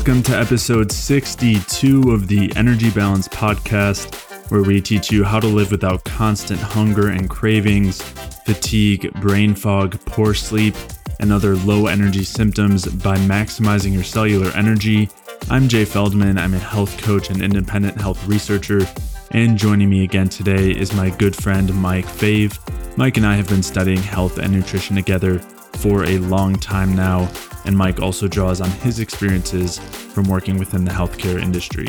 Welcome to episode 62 of the Energy Balance Podcast, where we teach you how to live without constant hunger and cravings, fatigue, brain fog, poor sleep, and other low energy symptoms by maximizing your cellular energy. I'm Jay Feldman. I'm a health coach and independent health researcher. And joining me again today is my good friend Mike Fave. Mike and I have been studying health and nutrition together for a long time now, and Mike also draws on his experiences from working within the healthcare industry.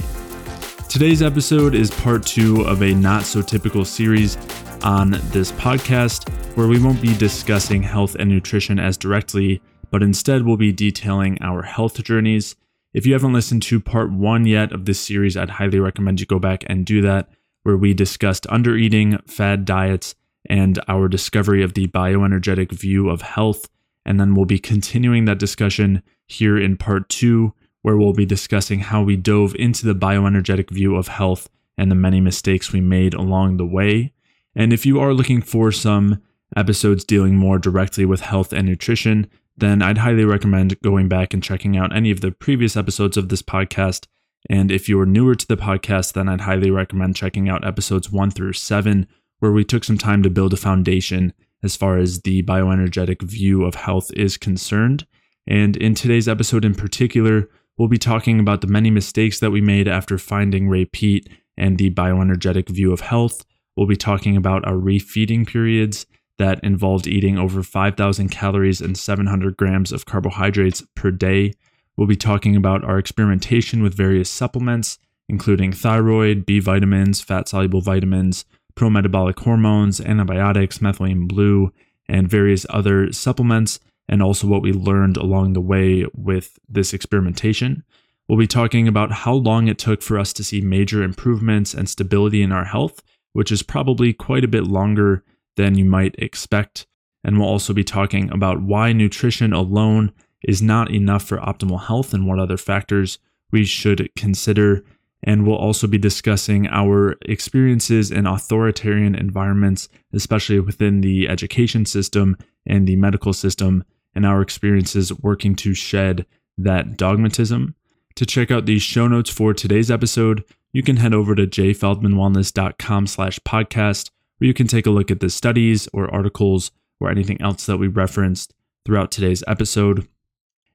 Today's episode is part two of a not so typical series on this podcast where we won't be discussing health and nutrition as directly, but instead we'll be detailing our health journeys. If you haven't listened to part one yet of this series, I'd highly recommend you go back and do that, where we discussed undereating, fad diets, and our discovery of the bioenergetic view of health. And then we'll be continuing that discussion here in part two, where we'll be discussing how we dove into the bioenergetic view of health and the many mistakes we made along the way. And if you are looking for some episodes dealing more directly with health and nutrition, then I'd highly recommend going back and checking out any of the previous episodes of this podcast. And if you are newer to the podcast, then I'd highly recommend checking out episodes one through seven, where we took some time to build a foundation as far as the bioenergetic view of health is concerned. And in today's episode in particular, we'll be talking about the many mistakes that we made after finding Ray Peat and the bioenergetic view of health. We'll be talking about our refeeding periods that involved eating over 5,000 calories and 700 grams of carbohydrates per day. We'll be talking about our experimentation with various supplements, including thyroid, B vitamins, fat soluble vitamins, pro metabolic hormones, antibiotics, methylene blue, and various other supplements, and also what we learned along the way with this experimentation. We'll be talking about how long it took for us to see major improvements and stability in our health, which is probably quite a bit longer than you might expect. And we'll also be talking about why nutrition alone is not enough for optimal health and what other factors we should consider. And we'll also be discussing our experiences in authoritarian environments, especially within the education system and the medical system, and our experiences working to shed that dogmatism. To check out the show notes for today's episode, you can head over to jayfeldmanwellness.com slash podcast where you can take a look at the studies or articles or anything else that we referenced throughout today's episode.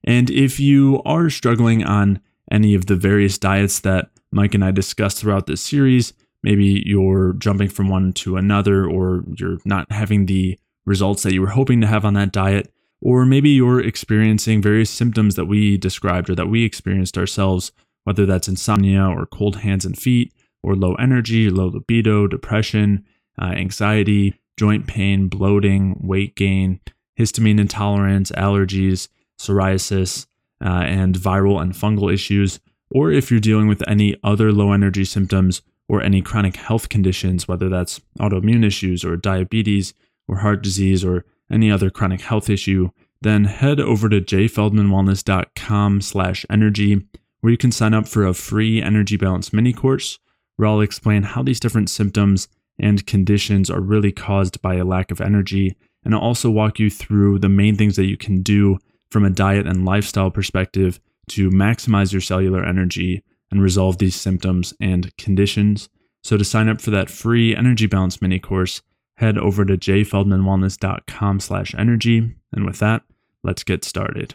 And if you are struggling on any of the various diets that Mike and I discussed throughout this series, maybe you're jumping from one to another, or you're not having the results that you were hoping to have on that diet, or maybe you're experiencing various symptoms that we described or that we experienced ourselves, whether that's insomnia or cold hands and feet, or low energy, low libido, depression, uh, anxiety, joint pain, bloating, weight gain, histamine intolerance, allergies, psoriasis, uh, and viral and fungal issues, or if you're dealing with any other low energy symptoms or any chronic health conditions, whether that's autoimmune issues or diabetes or heart disease or any other chronic health issue, then head over to jayfeldmanwellness.com slash energy, where you can sign up for a free energy balance mini course where I'll explain how these different symptoms and conditions are really caused by a lack of energy. And I'll also walk you through the main things that you can do from a diet and lifestyle perspective to maximize your cellular energy and resolve these symptoms and conditions. So to sign up for that free energy balance mini course, head over to jayfeldmanwellness.com slash energy. And with that, let's get started.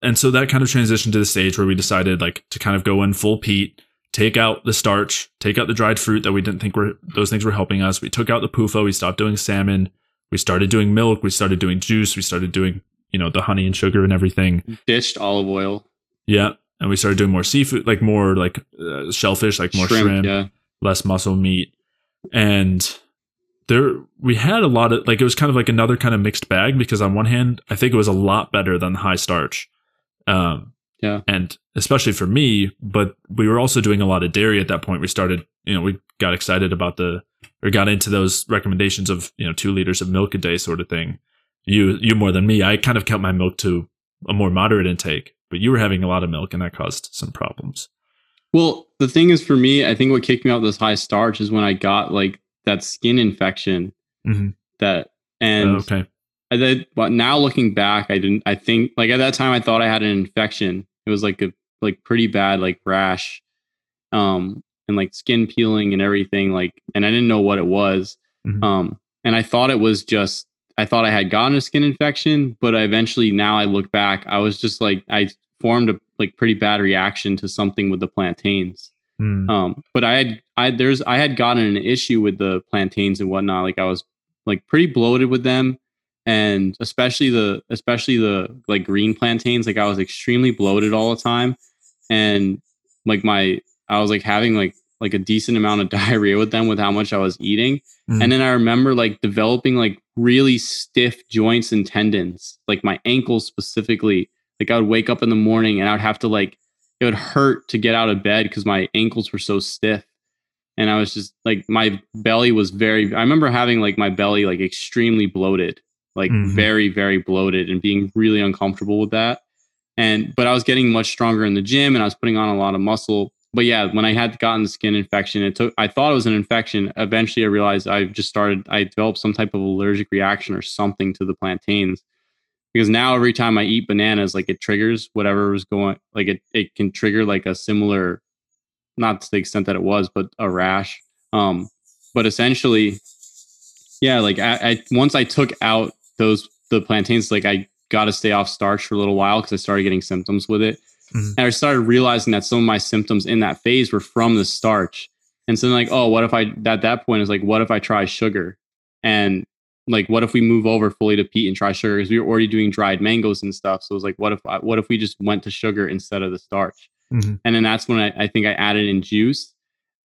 And so that kind of transitioned to the stage where we decided like to kind of go in full Peat take out the starch, take out the dried fruit that we didn't think were those things were helping us. We took out the PUFA, we stopped doing salmon, we started doing milk, we started doing juice, we started doing, you know, the honey and sugar and everything. Dished olive oil. Yeah. And we started doing more seafood, like more like uh, shellfish, like more shrimp, shrimp yeah. less muscle meat. And there we had a lot of like it was kind of like another kind of mixed bag because on one hand, I think it was a lot better than high starch. Um, yeah. And especially for me, but we were also doing a lot of dairy at that point. We started, you know, we got excited about the or got into those recommendations of, you know, two liters of milk a day sort of thing. You you more than me. I kind of kept my milk to a more moderate intake, but you were having a lot of milk and that caused some problems. Well, the thing is for me, I think what kicked me out this high starch is when I got like that skin infection mm-hmm. that and oh, okay. I did, but now looking back, I didn't. I think like at that time, I thought I had an infection. It was like a like pretty bad like rash, um, and like skin peeling and everything. Like, and I didn't know what it was. Mhm. Um, and I thought it was just. I thought I had gotten a skin infection, but I eventually, now I look back, I was just like I formed a like pretty bad reaction to something with the plantains. Mm. Um, but I had I there's I had gotten an issue with the plantains and whatnot. Like I was like pretty bloated with them, and especially the especially the like green plantains. Like I was extremely bloated all the time, and like my I was like having like like a decent amount of diarrhea with them with how much I was eating. Mm. And then I remember like developing like really stiff joints and tendons, like my ankles specifically. Like I would wake up in the morning and I would have to like it would hurt to get out of bed because my ankles were so stiff. And I was just like my belly was very I remember having like my belly like extremely bloated, like Mhm. very, very bloated and being really uncomfortable with that. And but I was getting much stronger in the gym and I was putting on a lot of muscle. But yeah, when I had gotten the skin infection, it took I thought it was an infection. Eventually I realized I just started I developed some type of allergic reaction or something to the plantains. Because now every time I eat bananas, like it triggers whatever was going like it it can trigger like a similar not to the extent that it was, but a rash. Um, but essentially, yeah, like I, I once I took out those the plantains, like I got to stay off starch for a little while because I started getting symptoms with it, Mhm. and I started realizing that some of my symptoms in that phase were from the starch. And so, like, oh, what if I at that point is like, what if I try sugar, and like, what if we move over fully to peat and try sugar because we were already doing dried mangoes and stuff. So it was like, what if I, what if we just went to sugar instead of the starch? Mhm. and then that's when I, I think I added in juice.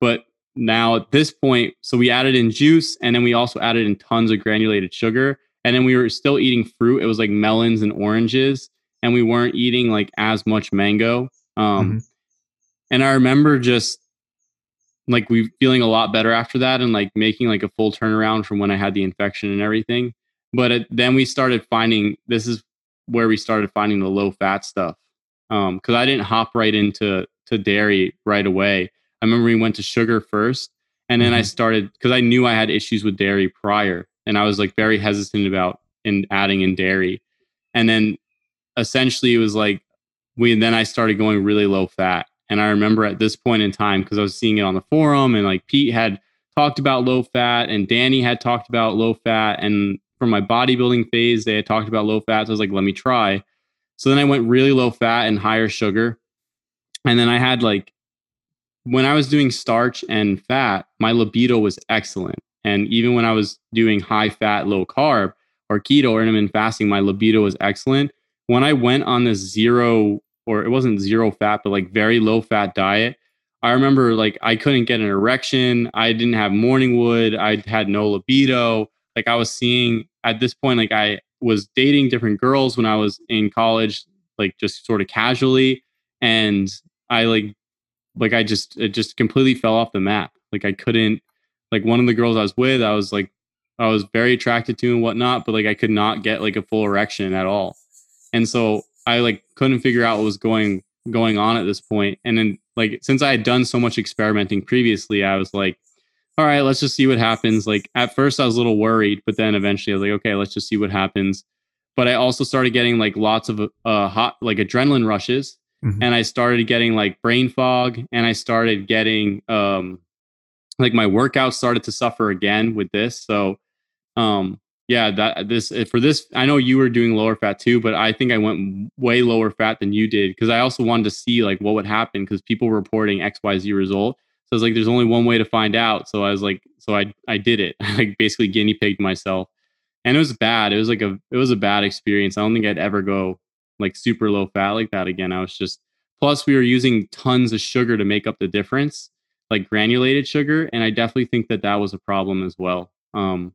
But now at this point, so we added in juice, and then we also added in tons of granulated sugar, and then we were still eating fruit. It was like melons and oranges, and we weren't eating like as much mango. Um, And I remember just like we feeling a lot better after that, and like making like a full turnaround from when I had the infection and everything. But it, then we started finding this is where we started finding the low fat stuff um because i didn't hop right into to dairy right away i remember we went to sugar first and then i Mhm. started because i knew i had issues with dairy prior and i was like very hesitant about in adding in dairy and then essentially it was like we then i started going really low fat and i remember at this point in time because i was seeing it on the forum and like Peat had talked about low fat and danny had talked about low fat and from my bodybuilding phase they had talked about low fat so i was like let me try so then I went really low fat and higher sugar. And then I had like, when I was doing starch and fat, my libido was excellent. And even when I was doing high fat, low carb or keto or intermittent fasting, my libido was excellent. When I went on this zero, or it wasn't zero fat, but like very low fat diet, I remember like I couldn't get an erection. I didn't have morning wood. I had no libido. Like I was seeing at this point, like I was dating different girls when I was in college, like just sort of casually. And I like, like I just, it just completely fell off the map. Like I couldn't, like one of the girls I was with, I was like, I was very attracted to and whatnot, but like I could not get like a full erection at all. And so I like couldn't figure out what was going going on at this point. And then like since I had done so much experimenting previously, I was like, all right, let's just see what happens. Like at first I was a little worried, but then eventually I was like, okay, let's just see what happens. But I also started getting like lots of uh hot like adrenaline rushes Mhm. and I started getting like brain fog and I started getting um like my workouts started to suffer again with this. So um yeah, that this for this I know you were doing lower fat too, but I think I went way lower fat than you did because I also wanted to see like what would happen because people were reporting XYZ result. So I was like, there's only one way to find out. So I was like, so I I did it. I like basically guinea pigged myself. And it was bad. It was like a it was a bad experience. I don't think I'd ever go like super low fat like that again. I was just plus we were using tons of sugar to make up the difference, like granulated sugar, and I definitely think that that was a problem as well. Um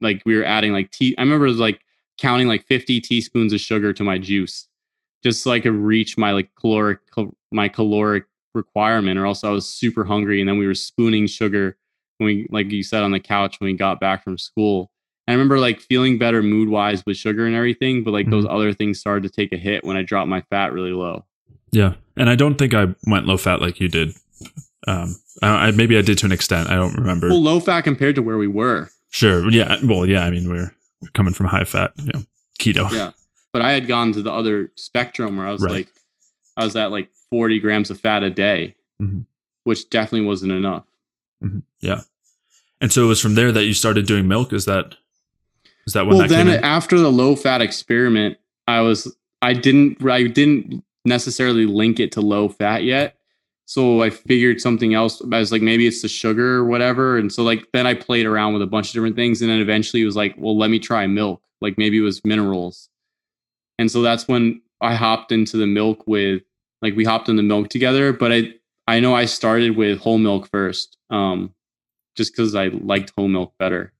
like we were adding like tea I remember it was like counting like 50 teaspoons of sugar to my juice just so I could reach my like caloric cal- my caloric requirement or else I was super hungry and then we were spooning sugar when we like you said on the couch when we got back from school. And I remember like feeling better mood wise with sugar and everything, but like those other things started to take a hit when I dropped my fat really low. Yeah, and I don't think I went low fat like you did. Um, I, I maybe I did to an extent. I don't remember. Well, low fat compared to where we were. Sure. Yeah. Well, yeah. I mean, we're coming from high fat, you know, keto. Yeah. But I had gone to the other spectrum where I was Right. like, I was at like 40 grams of fat a day, Mhm. which definitely wasn't enough. Yeah. And so it was from there that you started doing milk. Is that is that when well, that then after the low fat experiment, I was, I didn't, I didn't necessarily link it to low fat yet. So I figured something else. I was like, maybe it's the sugar or whatever. And so like then I played around with a bunch of different things, and then eventually it was like, well, let me try milk. Like maybe it was minerals. And so that's when I hopped into the milk with like we hopped in the milk together. But I I know I started with whole milk first, um, just because I liked whole milk better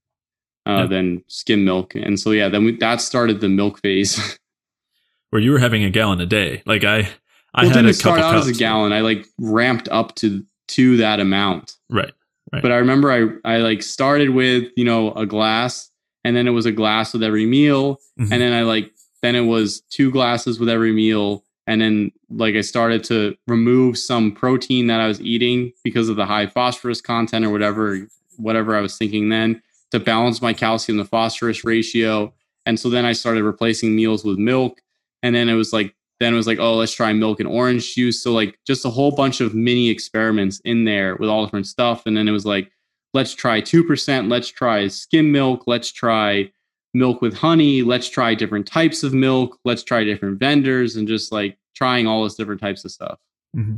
uh, Yeah. than skim milk. And so yeah, then we, that started the milk phase. Where you were having a gallon a day. Like I I well, had didn't a start out as a gallon. I like ramped up to to that amount. Right. But I remember I I like started with you know a glass, and then it was a glass with every meal, Mhm. and then I like then it was two glasses with every meal, and then like I started to remove some protein that I was eating because of the high phosphorus content or whatever whatever I was thinking then to balance my calcium to phosphorus ratio, and so then I started replacing meals with milk, and then it was like then it was like oh let's try milk and orange juice. So like just a whole bunch of mini experiments in there with all different stuff. And then it was like let's try 2% let's try skim milk let's try milk with honey let's try different types of milk let's try different vendors and just like trying all this different types of stuff. Mm-hmm.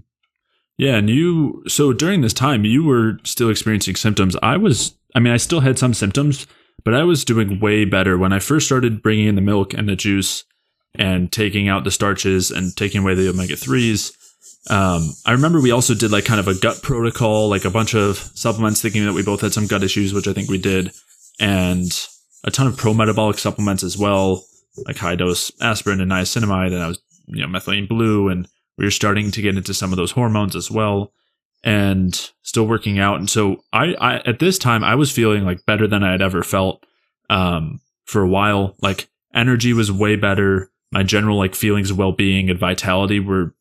Yeah, and you so during this time you were still experiencing symptoms. I was I mean I still had some symptoms, but I was doing way better when I first started bringing in the milk and the juice and taking out the starches and taking away the omega 3s. Um, I remember we also did like kind of a gut protocol, like a bunch of supplements, thinking that we both had some gut issues, which I think we did, and a ton of pro metabolic supplements as well, like high dose aspirin and niacinamide, and I was you know methylene blue and we were starting to get into some of those hormones as well and still working out. And so I, I at this time i was feeling like better than i had ever felt um for a while. Like energy was way better my general like feelings of well-being and vitality were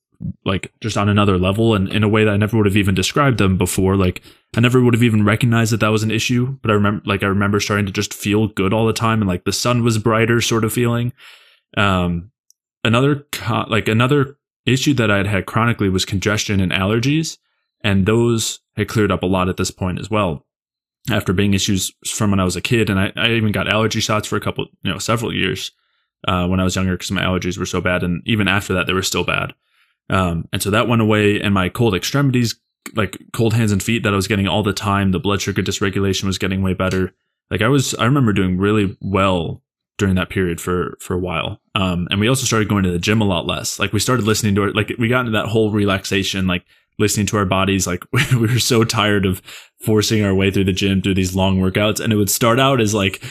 like just on another level and in a way that i never would have even described them before. Like i never would have even recognized that that was an issue but i remember like i remember starting to just feel good all the time and like the sun was brighter sort of feeling. Um another co- like another issue that I'd had chronically was congestion and allergies, and those had cleared up a lot at this point as well. After being issues from when I was a kid, and I, I even got allergy shots for a couple, you know, several years uh, when I was younger because my allergies were so bad, and even after that they were still bad. Um, and so that went away, and my cold extremities, like cold hands and feet that I was getting all the time, the blood sugar dysregulation was getting way better. Like I was, I remember doing really well during that period for for a while. Um, and we also started going to the gym a lot less. Like we started listening to it. Like we got into that whole relaxation, like listening to our bodies. Like we were so tired of forcing our way through the gym through these long workouts. And it would start out as like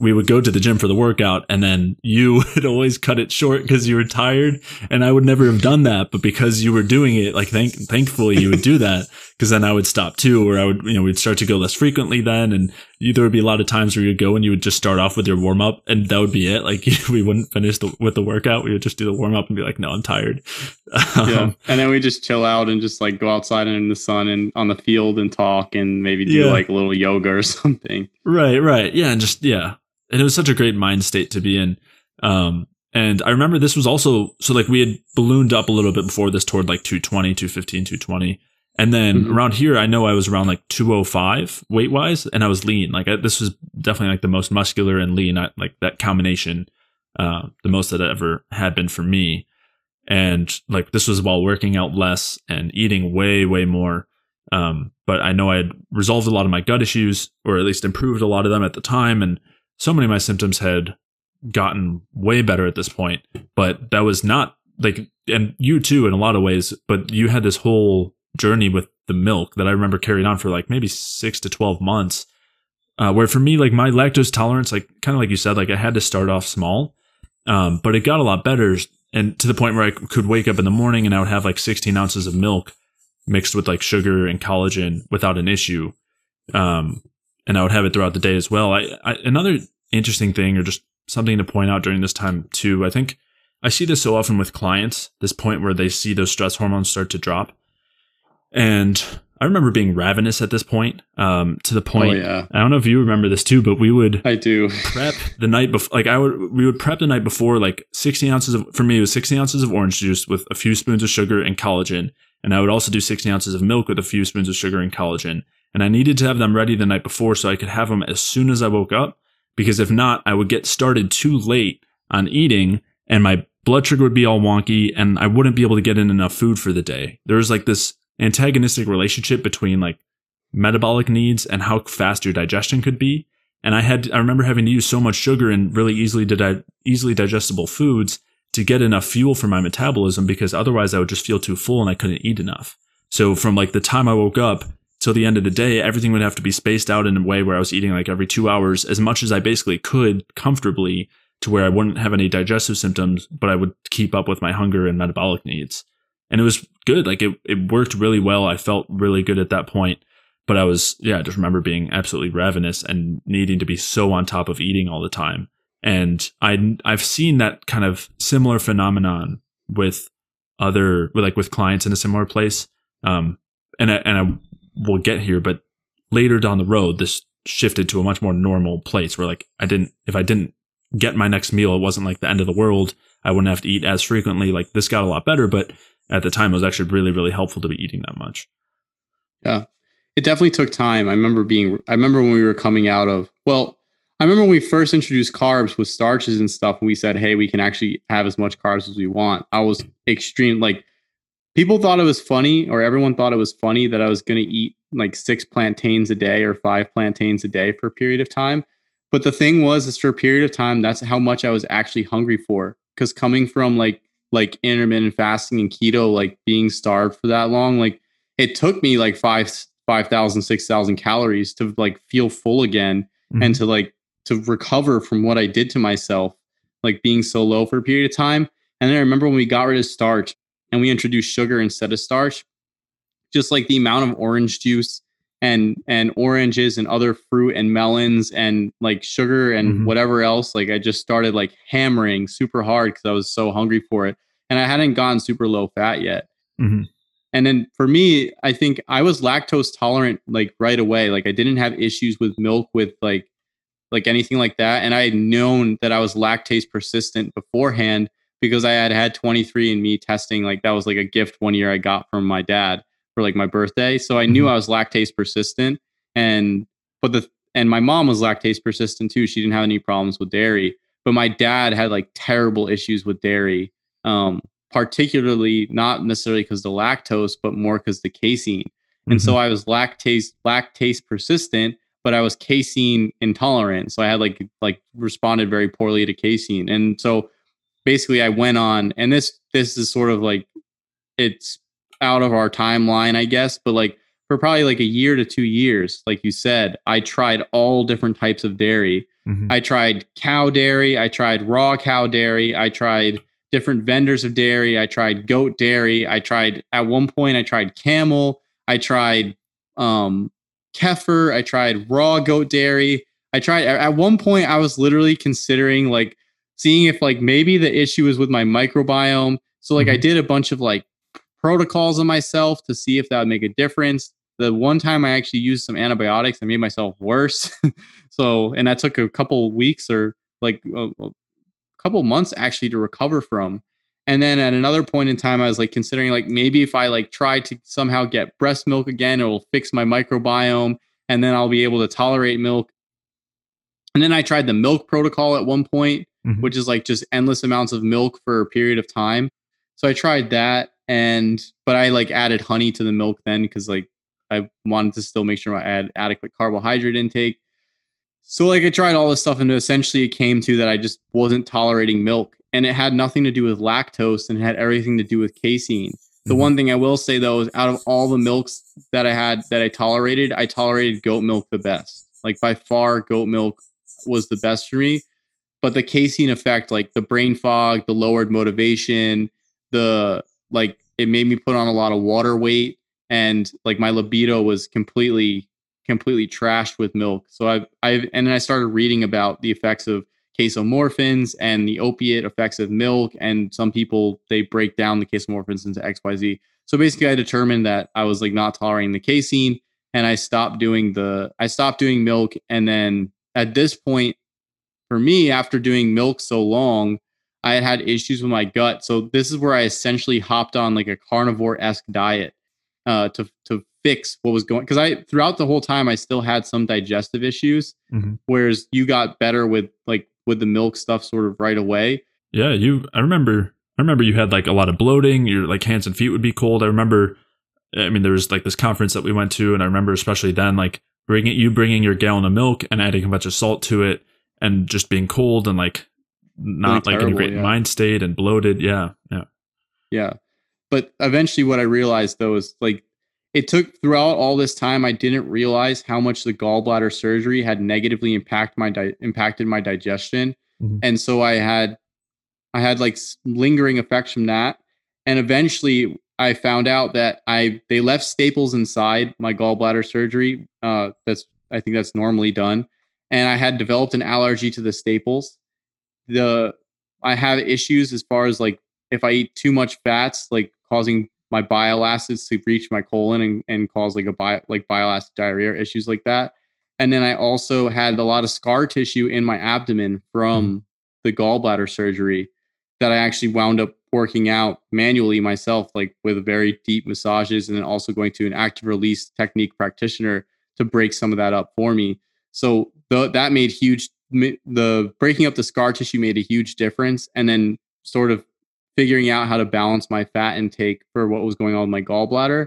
we would go to the gym for the workout, and then you would always cut it short because you were tired. And I would never have done that, but because you were doing it, like thank thankfully you would do that because then I would stop too, or I would you know we'd start to go less frequently then, and you, there would be a lot of times where you'd go and you would just start off with your warm up, and that would be it. Like we wouldn't finish the, with the workout. We would just do the warm up and be like, "No, I'm tired." yeah Um, and then we just chill out and just like go outside in the sun and on the field and talk and maybe do Yeah. like a little yoga or something right, right, yeah, and just yeah, and it was such a great mind state to be in. Um, and I remember this was also so like we had ballooned up a little bit before this toward like 220, 215, 220. And then Mhm. around here, I know I was around like 205 weight wise, and I was lean. Like I, this was definitely like the most muscular and lean, I, like that combination, uh, the most that it ever had been for me. And like this was while working out less and eating way, way more. Um, but I know I had resolved a lot of my gut issues, or at least improved a lot of them at the time. And so many of my symptoms had gotten way better at this point. But that was not like, and you too, in a lot of ways, but you had this whole journey with the milk that I remember carried on for like maybe six to 12 months. Uh, where for me, like my lactose tolerance, like kind of like you said, like I had to start off small, um, but it got a lot better. And to the point where I could wake up in the morning and I would have like 16 ounces of milk mixed with like sugar and collagen without an issue. Um, and I would have it throughout the day as well. I, I another interesting thing or just something to point out during this time too. I think I see this so often with clients, this point where they see those stress hormones start to drop. And I remember being ravenous at this point. Um, to the point, Oh, yeah. I don't know if you remember this too, but we would I do. prep the night before. Like I would, we would prep the night before, like sixty ounces of. For me, it was sixty ounces of orange juice with a few spoons of sugar and collagen, and I would also do sixty ounces of milk with a few spoons of sugar and collagen. And I needed to have them ready the night before so I could have them as soon as I woke up, because if not, I would get started too late on eating, and my blood sugar would be all wonky, and I wouldn't be able to get in enough food for the day. There was like this antagonistic relationship between like metabolic needs and how fast your digestion could be. And I had I remember having to use so much sugar and really easily di- easily digestible foods to get enough fuel for my metabolism because otherwise I would just feel too full and I couldn't eat enough. So from like the time I woke up till the end of the day, everything would have to be spaced out in a way where I was eating like every 2 hours as much as I basically could comfortably to where I wouldn't have any digestive symptoms, but I would keep up with my hunger and metabolic needs. And it was good. Like it, it worked really well. I felt really good at that point. But I was, yeah, I just remember being absolutely ravenous and needing to be so on top of eating all the time. And I, I've seen that kind of similar phenomenon with other, like with clients in a similar place. Um, and I, and I will get here, but later down the road, this shifted to a much more normal place where like I didn't, if I didn't get my next meal, it wasn't like the end of the world. I wouldn't have to eat as frequently. Like this got a lot better, but at the time it was actually really, really helpful to be eating that much. Yeah. It definitely took time. I remember being I remember when we were coming out of well, I remember when we first introduced carbs with starches and stuff and we said, "Hey, we can actually have as much carbs as we want." I was extreme like people thought it was funny or everyone thought it was funny that I was going to eat like 6 plantains a day or 5 plantains a day for a period of time. But the thing was is for a period of time that's how much I was actually hungry for cuz coming from like like intermittent fasting and keto like being starved for that long like it took me like 5 5,000, 6,000 calories to like feel full again Mm-hmm. and to like to recover from what I did to myself, like being so low for a period of time. And then I remember when we got rid of starch and we introduced sugar instead of starch, just like the amount of orange juice and and oranges and other fruit and melons and like sugar and Mhm. whatever else, like I just started like hammering super hard because I was so hungry for it. And I hadn't gone super low fat yet. Mhm. And then for me, I think I was lactose tolerant like right away. Like I didn't have issues with milk with like like anything like that. And I had known that I was lactase persistent beforehand because I had had 23andMe testing. Like that was like a gift one year I got from my dad for like my birthday. So I knew Mhm. I was lactase persistent. And but the and my mom was lactase persistent too. She didn't have any problems with dairy. But my dad had like terrible issues with dairy. Um, particularly not necessarily because the lactose, but more because the casein. And so I was lactase lactase persistent, but I was casein intolerant. So I had like like responded very poorly to casein. And so basically I went on and this this is sort of like it's out of our timeline, I guess, but like for probably like a year to 2 years, like you said, I tried all different types of dairy. Mhm. I tried cow dairy, I tried raw cow dairy, I tried different vendors of dairy, I tried goat dairy, I tried at one point I tried camel, I tried um kefir, I tried raw goat dairy. I tried at one point I was literally considering like seeing if like maybe the issue is with my microbiome. So like I Mhm. did a bunch of like protocols on myself to see if that would make a difference. The one time I actually used some antibiotics, I made myself worse. so, and that took a couple weeks or like a, a couple months actually to recover from. And then at another point in time, I was like considering like maybe if I like try to somehow get breast milk again, it will fix my microbiome, and then I'll be able to tolerate milk. And then I tried the milk protocol at one point, Mhm. which is like just endless amounts of milk for a period of time. So I tried that, and but I like added honey to the milk then because like I wanted to still make sure I had adequate carbohydrate intake. So like I tried all this stuff, and essentially it came to that I just wasn't tolerating milk, and it had nothing to do with lactose, and it had everything to do with casein. The Mhm. one thing I will say though is out of all the milks that I had that I tolerated, I tolerated goat milk the best. Like by far, goat milk was the best for me. But the casein effect, like the brain fog, the lowered motivation, the like it made me put on a lot of water weight and like my libido was completely completely trashed with milk. So I've I've and then I started reading about the effects of casomorphins and the opiate effects of milk. And some people they break down the casomorphins into XYZ. So basically, I determined that I was like not tolerating the casein, and I stopped doing the I stopped doing milk, and then at this point, for me, after doing milk so long, I had had issues with my gut. So this is where I essentially hopped on like a carnivore esque diet uh, to to fix what was going because I throughout the whole time I still had some digestive issues, mm-hmm. whereas you got better with like with the milk stuff sort of right away. Yeah, you. I remember. I remember you had like a lot of bloating. Your like hands and feet would be cold. I remember. I mean, there was like this conference that we went to, and I remember especially then, like bringing you bringing your gallon of milk and adding a bunch of salt to it, and just being cold and like not really like terrible, in a great yeah. mind state and bloated. Yeah, yeah, yeah. But eventually, what I realized though is like it took throughout all this time i didn't realize how much the gallbladder surgery had negatively impact my di- impacted my digestion mm-hmm. and so i had i had like lingering effects from that and eventually i found out that i they left staples inside my gallbladder surgery uh, that's i think that's normally done and i had developed an allergy to the staples the i have issues as far as like if i eat too much fats like causing my bile acids to reach my colon and, and cause like a bio, like bile acid diarrhea issues like that. And then I also had a lot of scar tissue in my abdomen from mm. the gallbladder surgery that I actually wound up working out manually myself, like with very deep massages, and then also going to an active release technique practitioner to break some of that up for me. So the, that made huge. The breaking up the scar tissue made a huge difference, and then sort of figuring out how to balance my fat intake for what was going on with my gallbladder.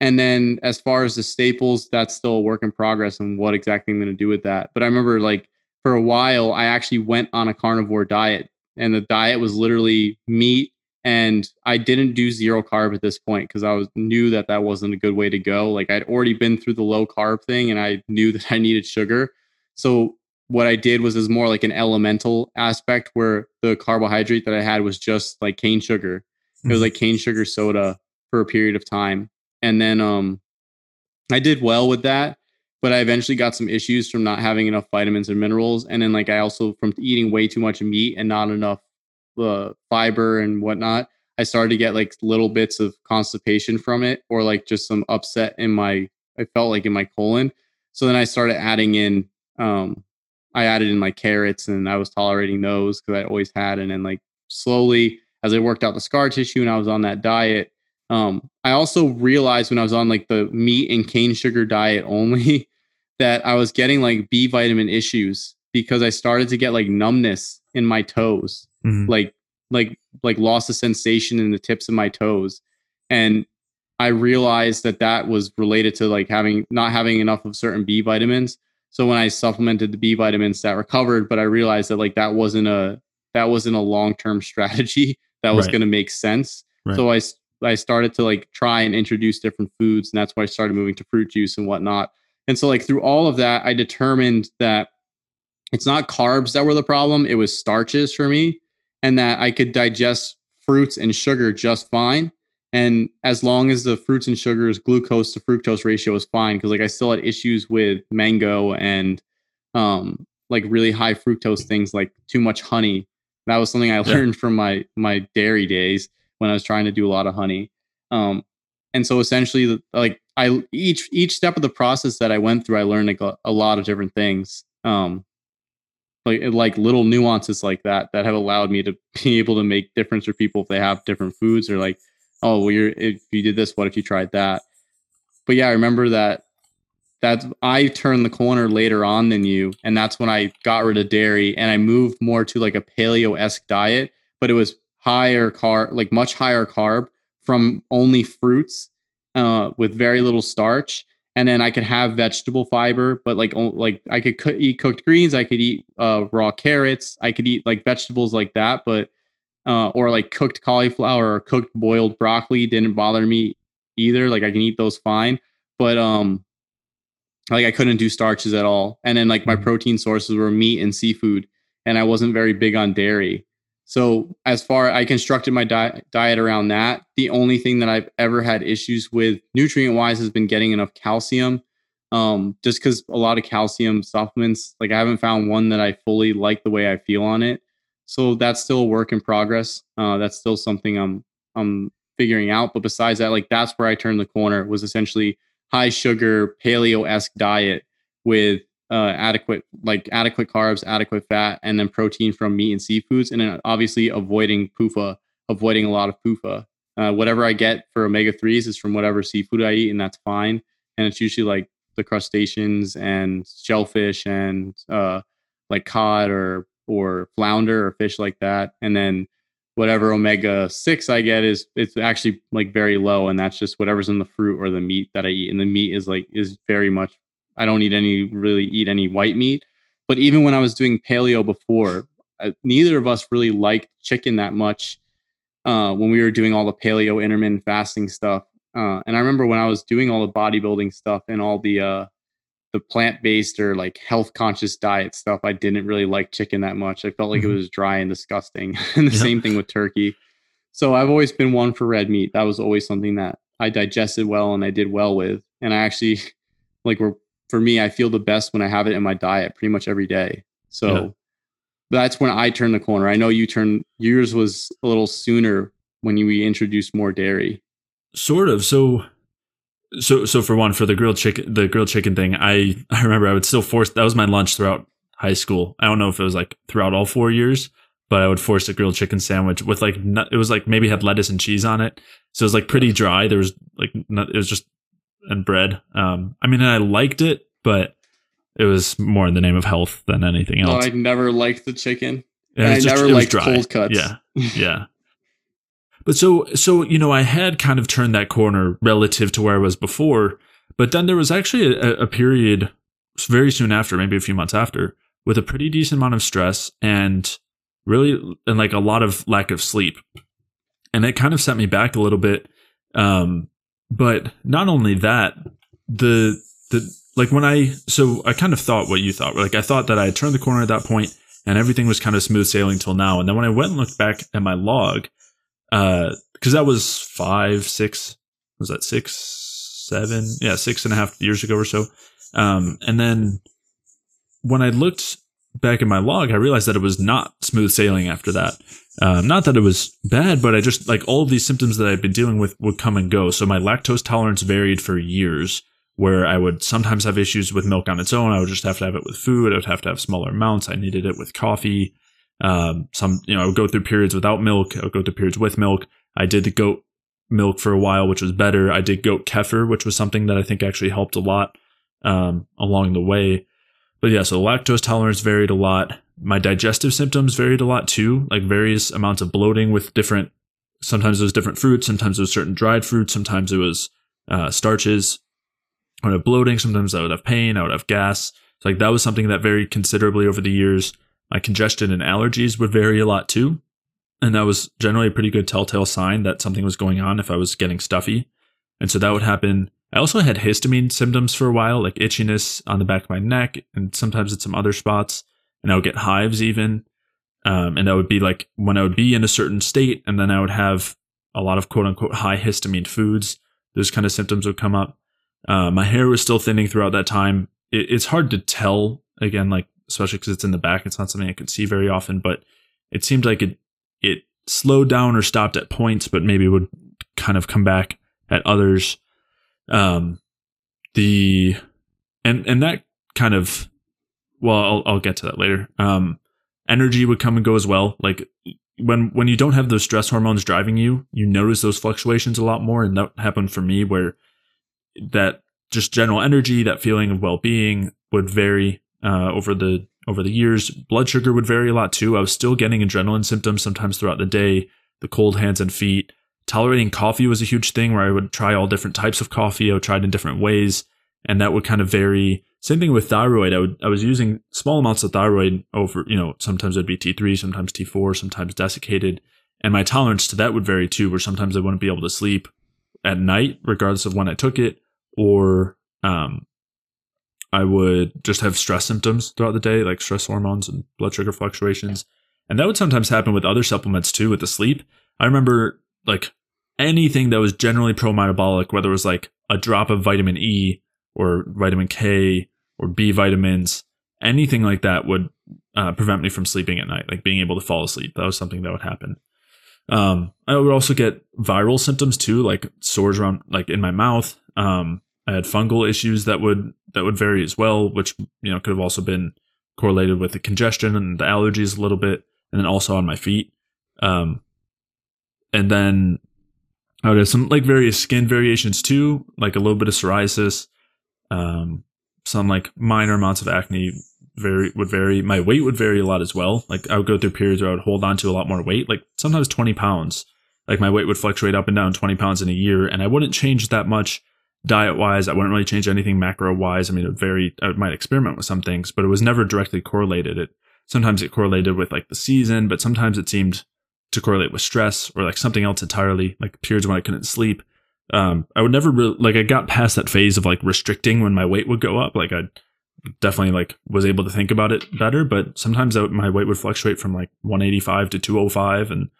And then as far as the staples, that's still a work in progress and what exactly I'm going to do with that. But I remember like for a while, I actually went on a carnivore diet and the diet was literally meat. And I didn't do zero carb at this point because I was knew that that wasn't a good way to go. Like I'd already been through the low carb thing and I knew that I needed sugar. So what I did was is more like an elemental aspect where the carbohydrate that I had was just like cane sugar. Mm-hmm. It was like cane sugar soda for a period of time. And then um I did well with that, but I eventually got some issues from not having enough vitamins and minerals. And then like I also from eating way too much meat and not enough uh, fiber and whatnot. I started to get like little bits of constipation from it or like just some upset in my I felt like in my colon. So then I started adding in um I added in my carrots and I was tolerating those because I always had. And then like slowly as I worked out the scar tissue and I was on that diet, um, I also realized when I was on like the meat and cane sugar diet only that I was getting like B vitamin issues because I started to get like numbness in my toes, mm-hmm. like like like loss of sensation in the tips of my toes, and I realized that that was related to like having not having enough of certain B vitamins. So when I supplemented the B vitamins, that recovered. But I realized that like that wasn't a that wasn't a long term strategy that was right. going to make sense. Right. So I I started to like try and introduce different foods, and that's why I started moving to fruit juice and whatnot. And so like through all of that, I determined that it's not carbs that were the problem; it was starches for me, and that I could digest fruits and sugar just fine. And as long as the fruits and sugars, glucose to fructose ratio is fine, because like I still had issues with mango and um, like really high fructose things like too much honey. That was something I learned yeah. from my my dairy days when I was trying to do a lot of honey. Um, and so essentially, like I each each step of the process that I went through, I learned like a, a lot of different things. Um, like like little nuances like that that have allowed me to be able to make difference for people if they have different foods or like oh well you're if you did this what if you tried that? But yeah i remember that that i turned the corner later on than you and that's when i got rid of dairy and i moved more to like a paleo-esque diet but it was higher carb like much higher carb from only fruits uh, with very little starch and then i could have vegetable fiber but like like i could co- eat cooked greens i could eat uh, raw carrots i could eat like vegetables like that but uh, or like cooked cauliflower or cooked boiled broccoli didn't bother me either. Like I can eat those fine, but um, like I couldn't do starches at all. And then like my mm-hmm. protein sources were meat and seafood, and I wasn't very big on dairy. So as far I constructed my di- diet around that, the only thing that I've ever had issues with nutrient wise has been getting enough calcium. Um, just because a lot of calcium supplements, like I haven't found one that I fully like the way I feel on it so that's still a work in progress. Uh, that's still something I'm I'm figuring out. But besides that, like that's where I turned the corner was essentially high sugar paleo esque diet with uh, adequate like adequate carbs, adequate fat, and then protein from meat and seafoods, and then obviously avoiding PUFA, avoiding a lot of PUFA. Uh, whatever I get for omega threes is from whatever seafood I eat, and that's fine. And it's usually like the crustaceans and shellfish and uh, like cod or or flounder or fish like that. And then whatever omega six I get is it's actually like very low, and that's just whatever's in the fruit or the meat that I eat. And the meat is like is very much I don't eat any really eat any white meat. But even when I was doing paleo before, uh, neither of us really liked chicken that much uh, when we were doing all the paleo intermittent fasting stuff. Uh, and I remember when I was doing all the bodybuilding stuff and all the uh, the plant based or like health conscious diet stuff, I didn't really like chicken that much. I felt like mm-hmm. it was dry and disgusting. and the yeah. same thing with turkey. So I've always been one for red meat. That was always something that I digested well and I did well with. And I actually like we're for me, I feel the best when I have it in my diet pretty much every day. So yeah. that's when I turn the corner. I know you turn yours was a little sooner when you introduced more dairy. Sort of. So so so for one, for the grilled chicken the grilled chicken thing, I I remember I would still force that was my lunch throughout high school. I don't know if it was like throughout all four years, but I would force a grilled chicken sandwich with like it was like maybe had lettuce and cheese on it, so it was like pretty dry. There was like it was just and bread. Um, I mean, I liked it, but it was more in the name of health than anything else. No, I never liked the chicken. Yeah, I just, never liked dry. cold cuts. Yeah, yeah. but so, so you know, I had kind of turned that corner relative to where I was before. But then there was actually a, a period very soon after, maybe a few months after, with a pretty decent amount of stress and really and like a lot of lack of sleep, and it kind of set me back a little bit. Um, but not only that, the the like when I so I kind of thought what you thought. Like I thought that I had turned the corner at that point and everything was kind of smooth sailing till now. And then when I went and looked back at my log, uh, because that was five, six, was that six, seven, yeah, six and a half years ago or so. Um, and then when I looked back in my log, I realized that it was not smooth sailing after that. Um, not that it was bad, but I just like all of these symptoms that I'd been dealing with would come and go. So my lactose tolerance varied for years, where I would sometimes have issues with milk on its own. I would just have to have it with food. I would have to have smaller amounts. I needed it with coffee. Um, some, you know, I would go through periods without milk. I would go through periods with milk. I did the goat milk for a while, which was better. I did goat kefir, which was something that I think actually helped a lot um, along the way. But yeah, so lactose tolerance varied a lot. My digestive symptoms varied a lot too, like various amounts of bloating with different, sometimes it was different fruits, sometimes it was certain dried fruits, sometimes it was uh, starches. I would have bloating, sometimes I would have pain, I would have gas. So like that was something that varied considerably over the years. My congestion and allergies would vary a lot too. And that was generally a pretty good telltale sign that something was going on if I was getting stuffy. And so that would happen I also had histamine symptoms for a while, like itchiness on the back of my neck, and sometimes at some other spots. And I would get hives even. Um, and that would be like when I would be in a certain state, and then I would have a lot of quote unquote high histamine foods. Those kind of symptoms would come up. Uh, my hair was still thinning throughout that time. It, it's hard to tell, again, like, especially because it's in the back. It's not something I could see very often, but it seemed like it, it slowed down or stopped at points, but maybe would kind of come back at others. Um, the and and that kind of well, I'll I'll get to that later. Um, energy would come and go as well. Like when when you don't have those stress hormones driving you, you notice those fluctuations a lot more, and that happened for me where that just general energy, that feeling of well being would vary uh, over the over the years. Blood sugar would vary a lot too. I was still getting adrenaline symptoms sometimes throughout the day, the cold hands and feet tolerating coffee was a huge thing where I would try all different types of coffee. I would try it in different ways, and that would kind of vary. Same thing with thyroid. I would I was using small amounts of thyroid over, you know, sometimes it'd be T3, sometimes T4, sometimes desiccated. And my tolerance to that would vary too, where sometimes I wouldn't be able to sleep at night, regardless of when I took it, or um, I would just have stress symptoms throughout the day, like stress hormones and blood sugar fluctuations. And that would sometimes happen with other supplements too, with the sleep. I remember like anything that was generally pro metabolic, whether it was like a drop of vitamin E or vitamin K or B vitamins, anything like that would uh, prevent me from sleeping at night, like being able to fall asleep. That was something that would happen. Um, I would also get viral symptoms too, like sores around, like in my mouth. Um, I had fungal issues that would that would vary as well, which you know could have also been correlated with the congestion and the allergies a little bit, and then also on my feet. Um, and then I would have some like various skin variations too, like a little bit of psoriasis, um, some like minor amounts of acne. Very would vary. My weight would vary a lot as well. Like I would go through periods where I would hold on to a lot more weight, like sometimes twenty pounds. Like my weight would fluctuate up and down twenty pounds in a year, and I wouldn't change that much diet wise. I wouldn't really change anything macro wise. I mean, it would vary. I might experiment with some things, but it was never directly correlated. It sometimes it correlated with like the season, but sometimes it seemed to correlate with stress or like something else entirely, like periods when I couldn't sleep. Um, I would never really like I got past that phase of like restricting when my weight would go up. Like I definitely like was able to think about it better, but sometimes I, my weight would fluctuate from like 185 to 205 and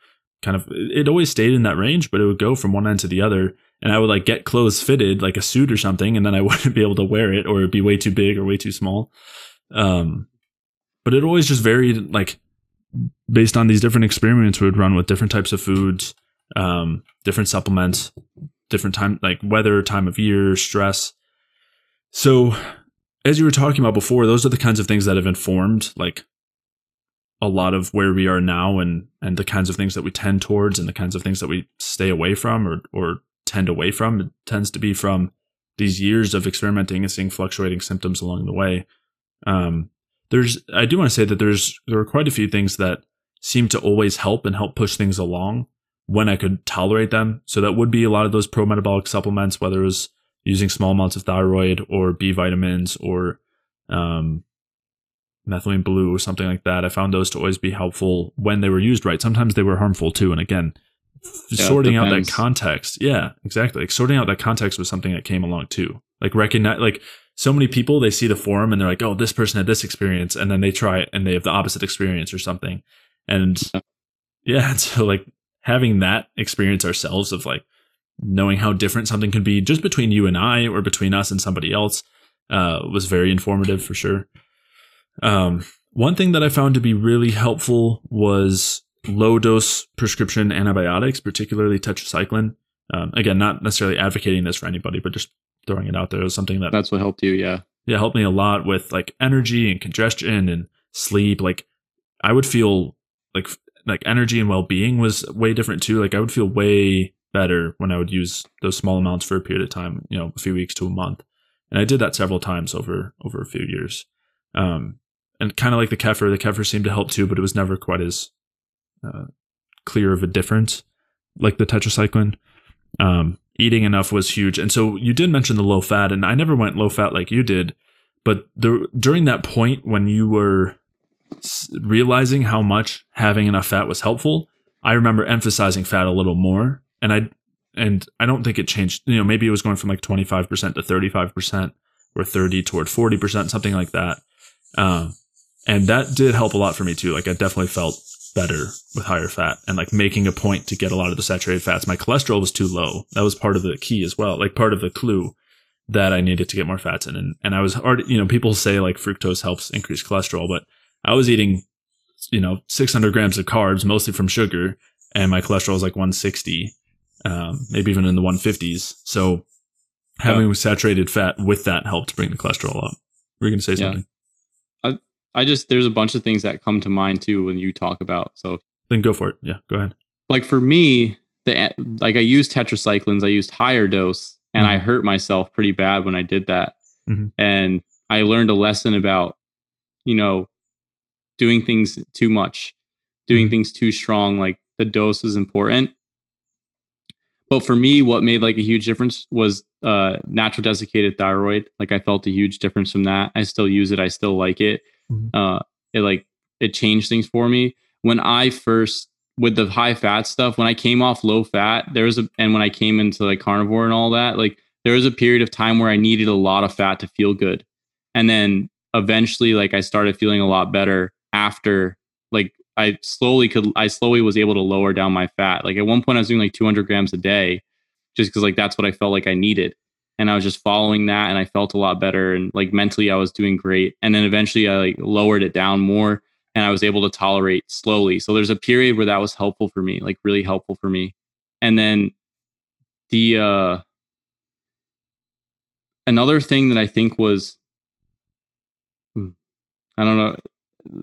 kind of it always stayed in that range, but it would go from one end to the other. And I would like get clothes fitted like a suit or something, and then I wouldn't be able to wear it or it'd be way too big or way too small. Um, but it always just varied like based on these different experiments we would run with different types of foods, um, different supplements, different time like weather, time of year, stress. So as you were talking about before, those are the kinds of things that have informed like a lot of where we are now and and the kinds of things that we tend towards and the kinds of things that we stay away from or or tend away from. It tends to be from these years of experimenting and seeing fluctuating symptoms along the way. Um, there's I do want to say that there's there are quite a few things that seem to always help and help push things along when I could tolerate them. So that would be a lot of those pro metabolic supplements, whether it was using small amounts of thyroid or B vitamins or um, methylene blue or something like that. I found those to always be helpful when they were used right. Sometimes they were harmful too. And again, yeah, sorting out that context. Yeah, exactly. Like sorting out that context was something that came along too. Like recognize, like so many people, they see the forum and they're like, oh, this person had this experience. And then they try it and they have the opposite experience or something. And yeah, so like having that experience ourselves of like knowing how different something can be just between you and I or between us and somebody else uh, was very informative for sure. Um, one thing that I found to be really helpful was low dose prescription antibiotics, particularly tetracycline. Um, again, not necessarily advocating this for anybody, but just throwing it out there as something that that's what helped you. Yeah. Yeah. Helped me a lot with like energy and congestion and sleep. Like I would feel like, like energy and well being was way different too. Like I would feel way better when I would use those small amounts for a period of time, you know, a few weeks to a month. And I did that several times over, over a few years. Um, and kind of like the kefir, the kefir seemed to help too, but it was never quite as uh, clear of a difference like the tetracycline. Um, eating enough was huge, and so you did mention the low fat, and I never went low fat like you did, but the, during that point when you were realizing how much having enough fat was helpful, I remember emphasizing fat a little more, and I and I don't think it changed. You know, maybe it was going from like twenty five percent to thirty five percent, or thirty toward forty percent, something like that. Um, and that did help a lot for me too. Like I definitely felt better with higher fat and like making a point to get a lot of the saturated fats. My cholesterol was too low. That was part of the key as well. Like part of the clue that I needed to get more fats in. And, and I was already, you know, people say like fructose helps increase cholesterol, but I was eating, you know, 600 grams of carbs, mostly from sugar. And my cholesterol was like 160, um, maybe even in the 150s. So having yeah. saturated fat with that helped bring the cholesterol up. Were you going to say something? I just there's a bunch of things that come to mind too when you talk about. So then go for it. Yeah, go ahead. Like for me, the like I used tetracyclines, I used higher dose, and mm-hmm. I hurt myself pretty bad when I did that. Mm-hmm. And I learned a lesson about, you know, doing things too much, doing mm-hmm. things too strong. Like the dose is important. But for me, what made like a huge difference was uh, natural desiccated thyroid. Like I felt a huge difference from that. I still use it. I still like it mm-hmm. uh, it like it changed things for me when I first with the high fat stuff. When I came off low fat, there was a and when I came into like carnivore and all that, like there was a period of time where I needed a lot of fat to feel good, and then eventually, like I started feeling a lot better after like I slowly could I slowly was able to lower down my fat. Like at one point I was doing like 200 grams a day just because like that's what I felt like I needed and I was just following that and I felt a lot better and like mentally I was doing great. And then eventually I like lowered it down more and I was able to tolerate slowly. So there's a period where that was helpful for me, like really helpful for me. And then the uh another thing that I think was hmm, I don't know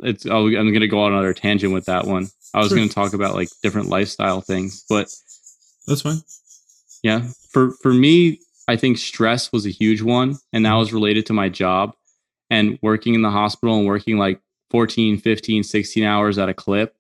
it's oh, I'm going to go on another tangent with that one. I was sure. going to talk about like different lifestyle things, but that's fine. Yeah. For for me, I think stress was a huge one and that mm-hmm. was related to my job and working in the hospital and working like 14, 15, 16 hours at a clip,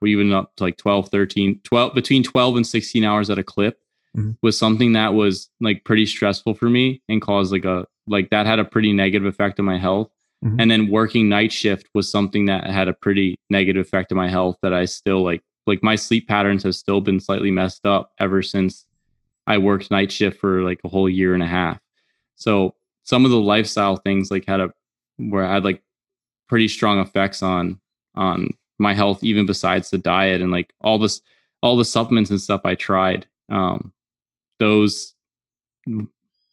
or even up to like 12, 13, 12 between 12 and 16 hours at a clip mm-hmm. was something that was like pretty stressful for me and caused like a like that had a pretty negative effect on my health. Mm-hmm. And then working night shift was something that had a pretty negative effect on my health that I still like like my sleep patterns have still been slightly messed up ever since I worked night shift for like a whole year and a half. So some of the lifestyle things like had a where I had like pretty strong effects on on my health even besides the diet and like all this all the supplements and stuff I tried. Um those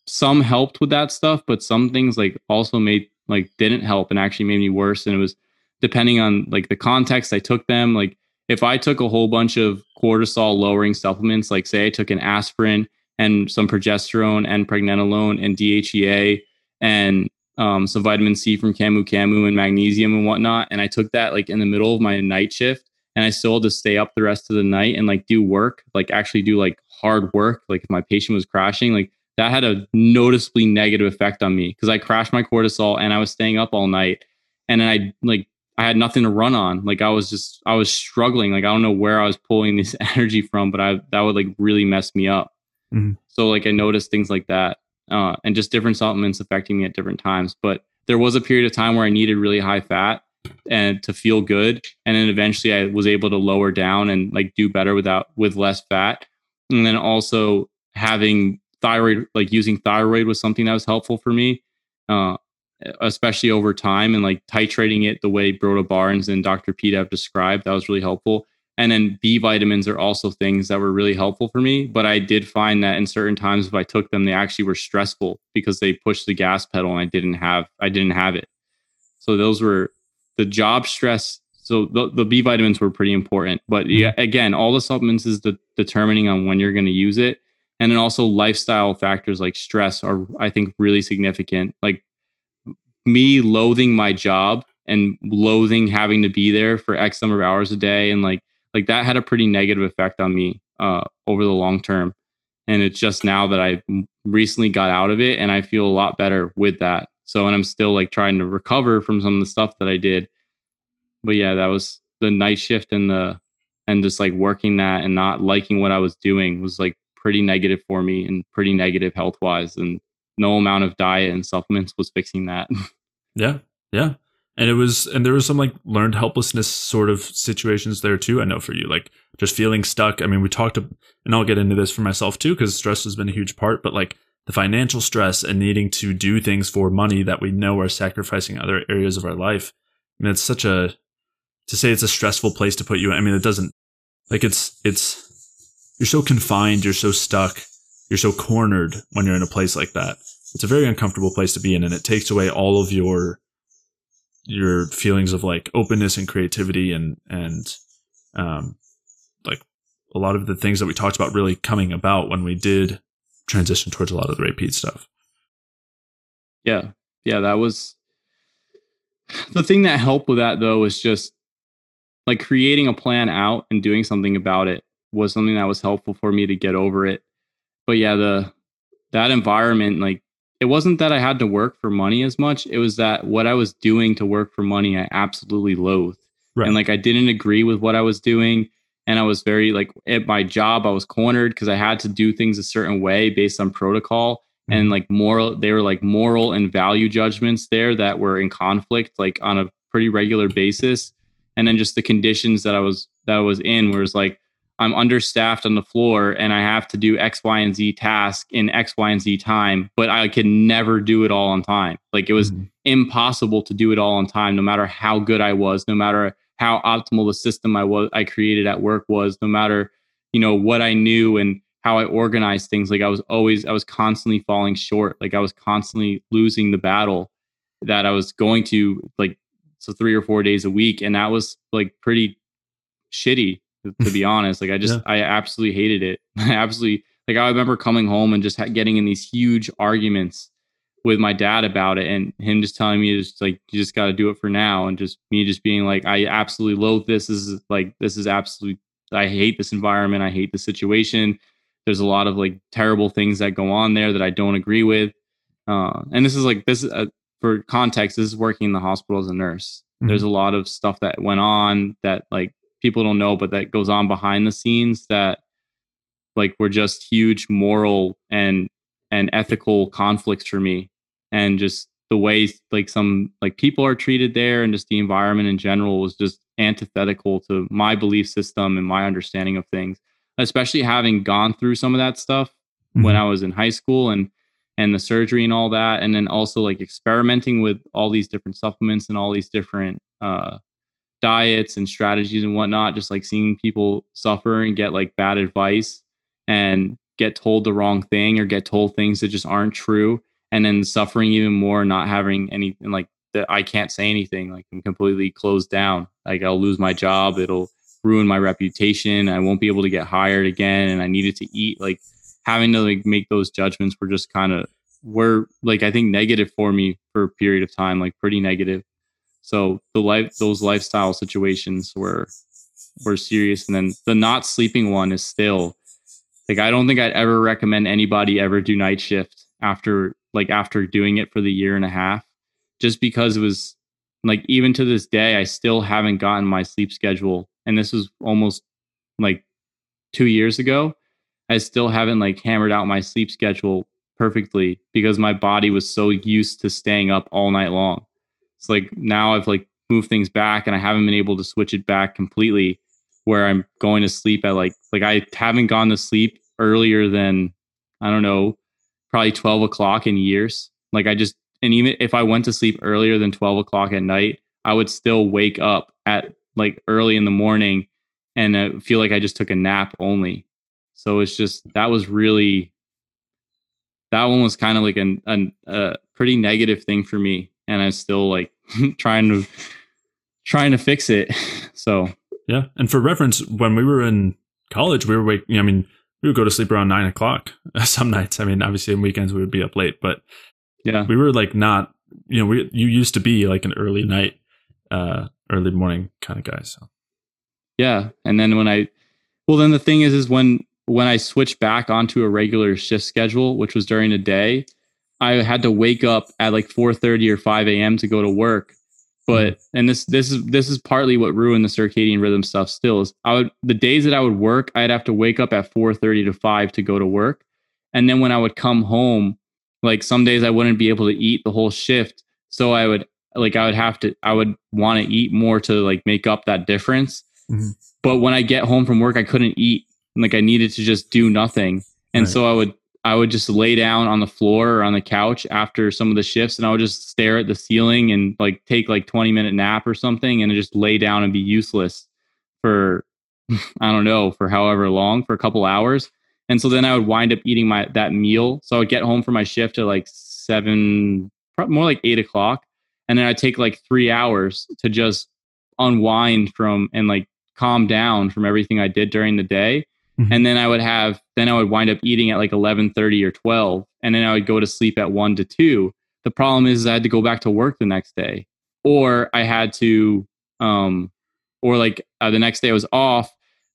some helped with that stuff, but some things like also made like didn't help and actually made me worse. And it was depending on like the context I took them. Like if I took a whole bunch of cortisol lowering supplements, like say I took an aspirin and some progesterone and pregnenolone and DHEA and um, some vitamin C from Camu Camu and magnesium and whatnot, and I took that like in the middle of my night shift, and I still had to stay up the rest of the night and like do work, like actually do like hard work. Like if my patient was crashing, like that had a noticeably negative effect on me because I crashed my cortisol and I was staying up all night, and then I like I had nothing to run on. Like I was just I was struggling. Like I don't know where I was pulling this energy from, but I that would like really mess me up. Mm-hmm. So like I noticed things like that, uh, and just different supplements affecting me at different times. But there was a period of time where I needed really high fat and to feel good, and then eventually I was able to lower down and like do better without with less fat. And then also having thyroid, like using thyroid was something that was helpful for me. Uh, especially over time and like titrating it the way Broda Barnes and Dr. Peat have described. That was really helpful. And then B vitamins are also things that were really helpful for me. But I did find that in certain times, if I took them, they actually were stressful because they pushed the gas pedal and I didn't have I didn't have it. So those were the job stress. So the, the B vitamins were pretty important. But yeah, mm-hmm. again, all the supplements is the, determining on when you're going to use it. And then also lifestyle factors like stress are, I think, really significant. Like me loathing my job and loathing having to be there for X number of hours a day and like like that had a pretty negative effect on me uh, over the long term. And it's just now that I recently got out of it and I feel a lot better with that. So and I'm still like trying to recover from some of the stuff that I did. But yeah, that was the night shift and the and just like working that and not liking what I was doing was like pretty negative for me and pretty negative health wise and no amount of diet and supplements was fixing that. Yeah. Yeah. And it was, and there was some like learned helplessness sort of situations there too. I know for you, like just feeling stuck. I mean, we talked, and I'll get into this for myself too, because stress has been a huge part, but like the financial stress and needing to do things for money that we know are sacrificing other areas of our life. I mean, it's such a, to say it's a stressful place to put you. I mean, it doesn't, like it's, it's, you're so confined, you're so stuck, you're so cornered when you're in a place like that. It's a very uncomfortable place to be in and it takes away all of your your feelings of like openness and creativity and and um like a lot of the things that we talked about really coming about when we did transition towards a lot of the Ray Peat stuff. Yeah. Yeah that was the thing that helped with that though was just like creating a plan out and doing something about it was something that was helpful for me to get over it but yeah the that environment like it wasn't that I had to work for money as much. It was that what I was doing to work for money, I absolutely loathed. Right. And like I didn't agree with what I was doing. And I was very like at my job, I was cornered because I had to do things a certain way based on protocol mm-hmm. and like moral, they were like moral and value judgments there that were in conflict, like on a pretty regular basis. And then just the conditions that I was that I was in, where it's like, I'm understaffed on the floor and I have to do X, Y, and Z task in X, Y, and Z time, but I could never do it all on time. Like it was mm-hmm. impossible to do it all on time, no matter how good I was, no matter how optimal the system I was I created at work was, no matter, you know, what I knew and how I organized things. Like I was always, I was constantly falling short. Like I was constantly losing the battle that I was going to like so three or four days a week, and that was like pretty shitty to be honest. Like I just, yeah. I absolutely hated it. I absolutely like. I remember coming home and just getting in these huge arguments with my dad about it, and him just telling me just like you just got to do it for now, and just me just being like, I absolutely loathe this. This is like this is absolutely. I hate this environment. I hate the situation. There's a lot of like terrible things that go on there that I don't agree with. Uh, and this is like this uh, for context. This is working in the hospital as a nurse. Mm-hmm. There's a lot of stuff that went on that like people don't know, but that goes on behind the scenes that like were just huge moral and and ethical conflicts for me. And just the way like some like people are treated there and just the environment in general was just antithetical to my belief system and my understanding of things especially having gone through some of that stuff mm-hmm. when i was in high school and and the surgery and all that and then also like experimenting with all these different supplements and all these different uh diets and strategies and whatnot, just like seeing people suffer and get like bad advice and get told the wrong thing or get told things that just aren't true and then suffering even more, not having anything like that. I can't say anything. Like I'm completely closed down. Like I'll lose my job. It'll ruin my reputation. I won't be able to get hired again. And I needed to eat. Like having to like make those judgments were just kind of were like I think negative for me for a period of time, like pretty negative. So the life those lifestyle situations were were serious. And then the not sleeping one is still like I don't think I'd ever recommend anybody ever do night shift after like after doing it for the year and a half. Just because it was like even to this day, I still haven't gotten my sleep schedule. And this was almost like two years ago. I still haven't like hammered out my sleep schedule perfectly because my body was so used to staying up all night long. It's like now I've like moved things back and I haven't been able to switch it back completely where I'm going to sleep at like like I haven't gone to sleep earlier than I don't know, probably 12 o'clock in years. Like I just and even if I went to sleep earlier than 12 o'clock at night, I would still wake up at like early in the morning and I feel like I just took a nap only. So it's just that was really that one was kind of like an, an a pretty negative thing for me and I'm still like trying to trying to fix it. So yeah, and for reference, when we were in college, we were waking. I mean, we would go to sleep around nine o'clock some nights. I mean, obviously, on weekends we would be up late, but yeah, we were like not. You know, we you used to be like an early night, uh, early morning kind of guy. So yeah, and then when I, well, then the thing is, is when when I switched back onto a regular shift schedule, which was during the day, I had to wake up at like 4:30 or 5 a.m. to go to work. But mm-hmm. and this this is this is partly what ruined the circadian rhythm stuff. Still, is I would the days that I would work, I'd have to wake up at 4:30 to 5 to go to work, and then when I would come home, like some days I wouldn't be able to eat the whole shift, so I would like I would have to I would want to eat more to like make up that difference. Mm-hmm. But when I get home from work, I couldn't eat. Like I needed to just do nothing, and right. so I would I would just lay down on the floor or on the couch after some of the shifts and I would just stare at the ceiling and like take like 20 minute nap or something and just lay down and be useless for I don't know, for however long, for a couple hours. And so then I would wind up eating my that meal. So I would get home from my shift at like seven, more like eight o'clock. And then I'd take like three hours to just unwind from and like calm down from everything I did during the day Mm-hmm. And then I would have, then I would wind up eating at like 11 30 or 12. And then I would go to sleep at one to two. The problem is, is I had to go back to work the next day or I had to, um, or like uh, the next day I was off.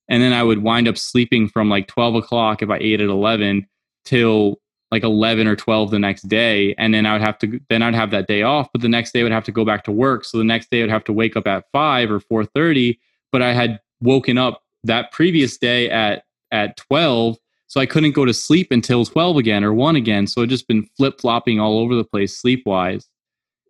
And then I would wind up sleeping from like 12 o'clock if I ate at 11 till like 11 or 12 the next day and then i would have to then i'd have that day off but the next day i would have to go back to work so the next day i'd have to wake up at 5 or 4.30 but i had woken up that previous day at at 12 so i couldn't go to sleep until 12 again or 1 again. So i've just been flip-flopping all over the place sleep-wise.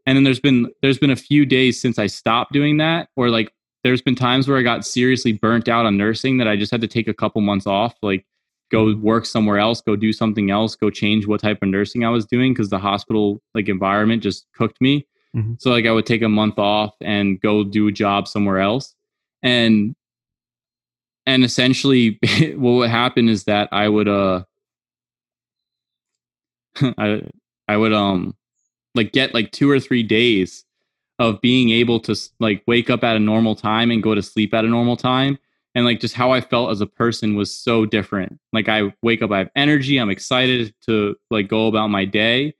And then there's been there's been a few days since i stopped doing that or like there's been times where i got seriously burnt out on nursing that i just had to take a couple months off like go work somewhere else go do something else go change what type of nursing i was doing because the hospital like environment just cooked me. Mm-hmm. so like i would take a month off and go do a job somewhere else. And and essentially what would happen is that I would uh I I would um like get like two or three days of being able to like wake up at a normal time and go to sleep at a normal time and like just how I felt as a person was so different. Like I wake up, I have energy, I'm excited to like go about my day,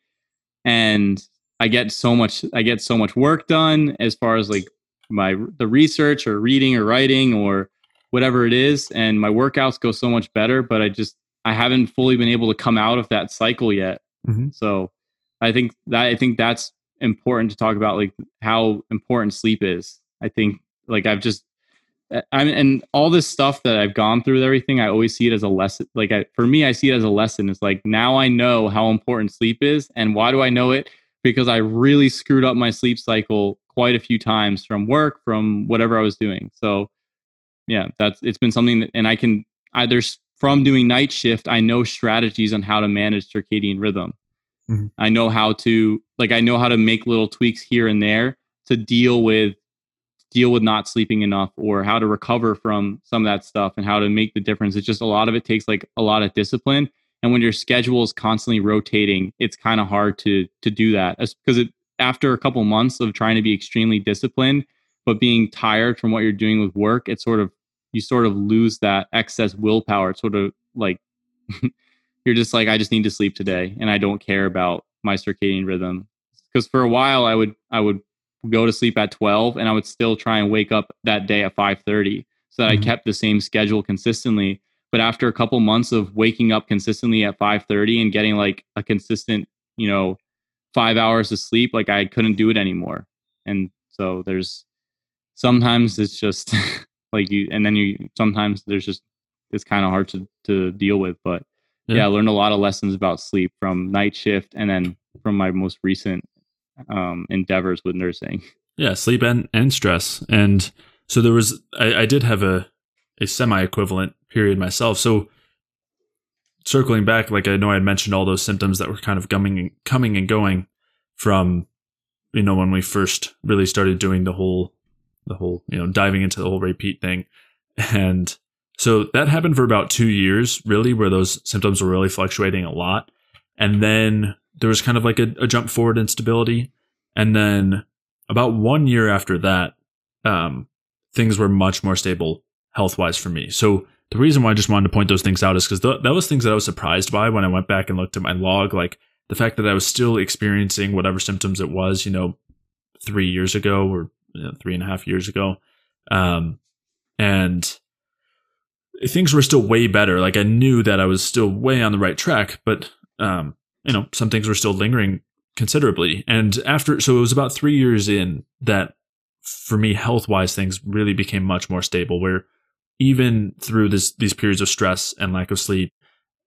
and I get so much, I get so much work done as far as like my the research or reading or writing or whatever it is, and my workouts go so much better. But I just I haven't fully been able to come out of that cycle yet. Mm-hmm. So I think that I think that's important to talk about, like how important sleep is. I think like I've just I'm and all this stuff that I've gone through with everything, I always see it as a lesson. Like I, for me, I see it as a lesson. It's like now I know how important sleep is, and why do I know it? Because I really screwed up my sleep cycle quite a few times from work, from whatever I was doing. So, yeah, that's it's been something that, and I can either from doing night shift, I know strategies on how to manage circadian rhythm. Mm-hmm. I know how to like I know how to make little tweaks here and there to deal with deal with not sleeping enough or how to recover from some of that stuff and how to make the difference. It's just a lot of it takes like a lot of discipline. And when your schedule is constantly rotating, it's kind of hard to to do that because it after a couple months of trying to be extremely disciplined, but being tired from what you're doing with work, it sort of you sort of lose that excess willpower. It's sort of like you're just like, I just need to sleep today and I don't care about my circadian rhythm. Because for a while I would I would go to sleep at 12 and I would still try and wake up that day at 5:30 so that mm-hmm. I kept the same schedule consistently. But after a couple months of waking up consistently at 5:30 and getting like a consistent, you know, 5 hours of sleep, like I couldn't do it anymore. And so there's sometimes it's just like you and then you sometimes there's just it's kind of hard to to deal with, but yeah. yeah, I learned a lot of lessons about sleep from night shift and then from my most recent um, endeavors with nursing. Yeah, sleep and, and stress. And so there was, I, I did have a, a semi equivalent period myself. So circling back, like I know I had mentioned all those symptoms that were kind of coming and coming and going from, you know, when we first really started doing the whole, the whole, you know, diving into the whole Ray Peat thing. And so that happened for about two years, really, where those symptoms were really fluctuating a lot. And then there was kind of like a, a jump forward in stability. And then about one year after that, um, things were much more stable health wise for me. So the reason why I just wanted to point those things out is because th- that was things that I was surprised by when I went back and looked at my log. Like the fact that I was still experiencing whatever symptoms it was, you know, three years ago or you know, three and a half years ago. Um, and things were still way better. Like I knew that I was still way on the right track, but um, you know, some things were still lingering considerably. And after, so it was about three years in that for me, health wise, things really became much more stable. Where even through this these periods of stress and lack of sleep,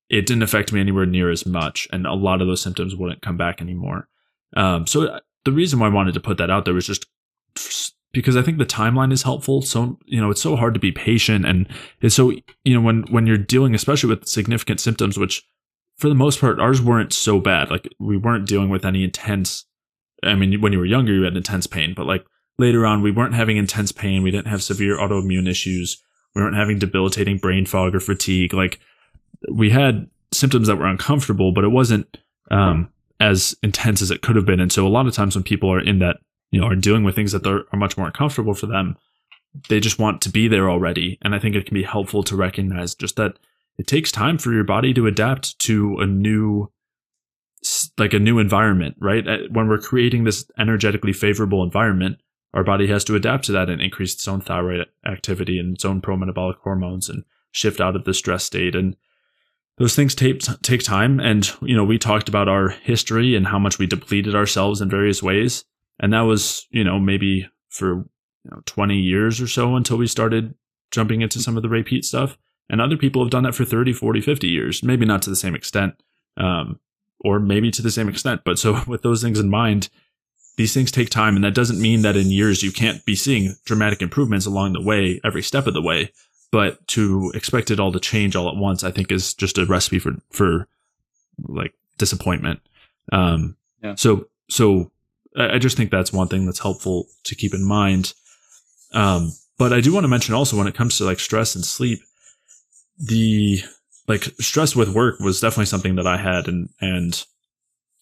it didn't affect me anywhere near as much, and a lot of those symptoms wouldn't come back anymore. Um, so uh, the reason why I wanted to put that out there was just because I think the timeline is helpful. So you know, it's so hard to be patient, and it's so you know when when you're dealing, especially with significant symptoms, which for the most part, ours weren't so bad. Like we weren't dealing with any intense. I mean, when you were younger, you had intense pain, but like later on, we weren't having intense pain. We didn't have severe autoimmune issues. We weren't having debilitating brain fog or fatigue. Like we had symptoms that were uncomfortable, but it wasn't um, as intense as it could have been. And so a lot of times when people are in that, you know, are dealing with things that are much more uncomfortable for them, they just want to be there already. And I think it can be helpful to recognize just that it takes time for your body to adapt to a new like a new environment, right? Uh, when we're creating this energetically favorable environment, our body has to adapt to that and increase its own thyroid activity and its own pro-metabolic hormones and shift out of the stress state. And those things take take time. And you know, we talked about our history and how much we depleted ourselves in various ways, and that was you know maybe for you know 20 years or so until we started jumping into some of the Ray Peat stuff. And other people have done that for 30, 40, 50 years, maybe not to the same extent, um, or maybe to the same extent. But so, with those things in mind, these things take time. And that doesn't mean that in years you can't be seeing dramatic improvements along the way, every step of the way. But to expect it all to change all at once, I think is just a recipe for, for like disappointment. Um, yeah. So, so I just think that's one thing that's helpful to keep in mind. Um, but I do want to mention also when it comes to like stress and sleep, the like stress with work was definitely something that I had and and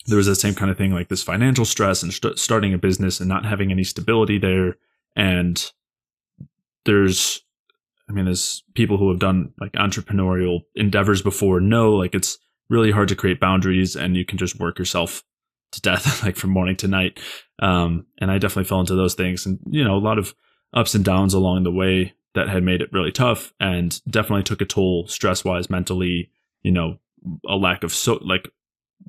there was that same kind of thing, like this financial stress and st- starting a business and not having any stability there. And there's, I mean, there's people who have done like entrepreneurial endeavors before know like it's really hard to create boundaries and you can just work yourself to death, like from morning to night. Um, and I definitely fell into those things and, you know, a lot of ups and downs along the way that had made it really tough and definitely took a toll stress wise, mentally, you know, a lack of so like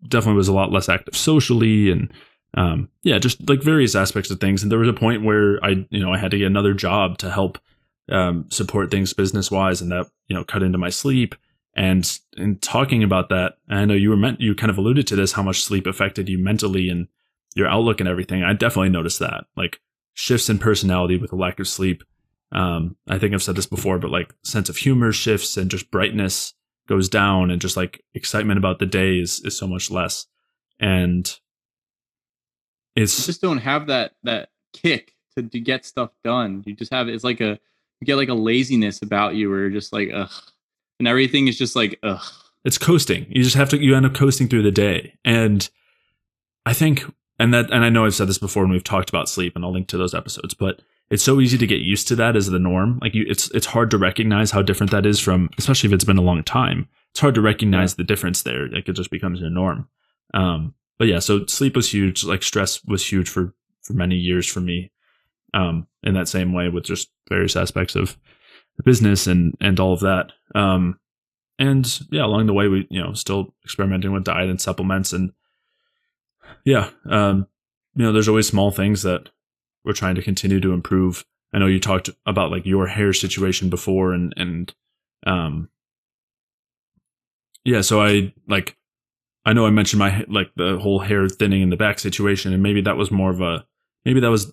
definitely was a lot less active socially and um, yeah, just like various aspects of things. And there was a point where I, you know, I had to get another job to help um, support things business wise, and that you know cut into my sleep. And in talking about that, I know you were meant you kind of alluded to this, how much sleep affected you mentally and your outlook and everything. I definitely noticed that, like shifts in personality with a lack of sleep. Um, I think I've said this before, but like sense of humor shifts and just brightness goes down and just like excitement about the day is, is so much less. And it's you just don't have that that kick to, to get stuff done. You just have it's like a you get like a laziness about you you're just like ugh. And everything is just like ugh. It's coasting. You just have to you end up coasting through the day. And I think and that and I know I've said this before when we've talked about sleep and I'll link to those episodes, but it's so easy to get used to that as the norm. Like you, it's it's hard to recognize how different that is from, especially if it's been a long time. It's hard to recognize yeah. the difference there. Like it just becomes a norm. Um, but yeah, so sleep was huge. Like stress was huge for for many years for me. Um, in that same way with just various aspects of business and and all of that. Um, and yeah, along the way we you know still experimenting with diet and supplements and yeah, um, you know, there's always small things that we're trying to continue to improve. I know you talked about like your hair situation before and and um yeah, so I like I know I mentioned my like the whole hair thinning in the back situation and maybe that was more of a maybe that was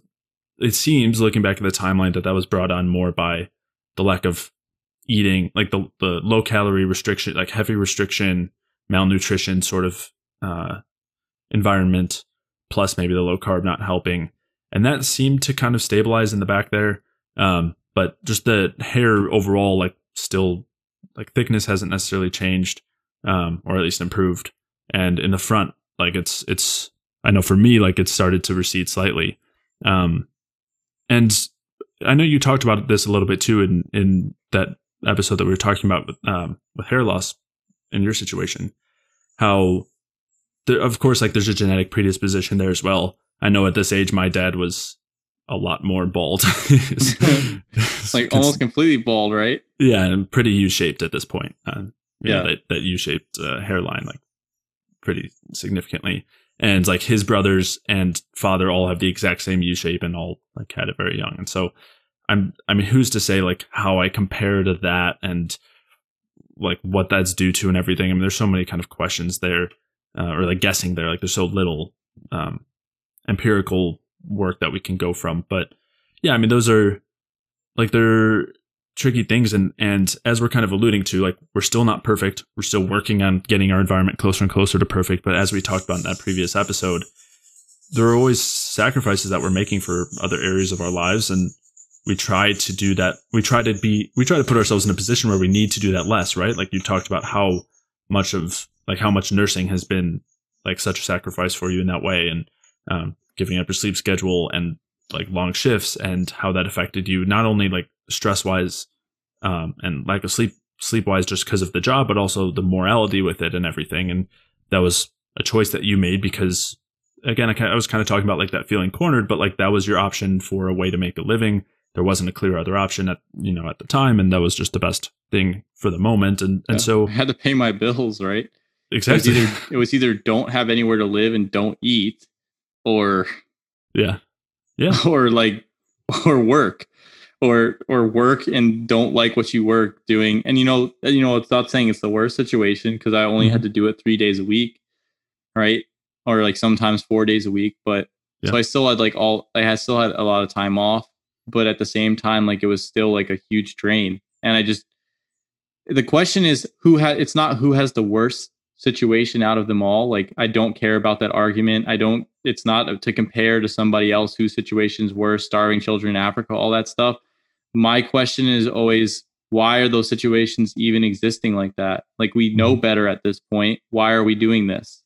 it seems looking back at the timeline that that was brought on more by the lack of eating like the the low calorie restriction like heavy restriction malnutrition sort of uh environment plus maybe the low carb not helping and that seemed to kind of stabilize in the back there. Um, but just the hair overall, like still, like thickness hasn't necessarily changed, um, or at least improved. And in the front, like it's it's I know for me, like it started to recede slightly. Um, and I know you talked about this a little bit too in in that episode that we were talking about with um, with hair loss in your situation. How there, of course, like there's a genetic predisposition there as well. I know at this age, my dad was a lot more bald. like almost completely bald, right? Yeah, and pretty U shaped at this point. Uh, yeah, know, that, that U shaped uh, hairline, like pretty significantly. And like his brothers and father all have the exact same U shape and all like had it very young. And so I'm, I mean, who's to say like how I compare to that and like what that's due to and everything? I mean, there's so many kind of questions there, uh, or like guessing there. Like there's so little um, empirical work that we can go from. But yeah, I mean, those are like they're tricky things. And, and as we're kind of alluding to, like we're still not perfect. We're still working on getting our environment closer and closer to perfect. But as we talked about in that previous episode, there are always sacrifices that we're making for other areas of our lives. And we try to do that. We try to be, we try to put ourselves in a position where we need to do that less, right? Like you talked about how much of, like how much nursing has been like such a sacrifice for you in that way. And um, giving up your sleep schedule and like long shifts and how that affected you, not only like stress wise um, and lack of sleep sleep wise just because of the job, but also the morality with it and everything. And that was a choice that you made because again, I, I was kind of talking about like that feeling cornered, but like that was your option for a way to make a living. There wasn't a clear other option at you know at the time, and that was just the best thing for the moment. And and yeah, so I had to pay my bills, right? Exactly. It was, either, it was either don't have anywhere to live and don't eat, or yeah yeah or like or work or or work and don't like what you work doing and you know you know it's not saying it's the worst situation because i only mm-hmm. had to do it three days a week right or like sometimes four days a week but yeah. so i still had like all i had still had a lot of time off but at the same time like it was still like a huge drain and i just the question is who had it's not who has the worst situation out of them all. Like I don't care about that argument. I don't it's not to compare to somebody else whose situations were starving children in Africa, all that stuff. My question is always why are those situations even existing like that? Like we know mm-hmm. better at this point. Why are we doing this?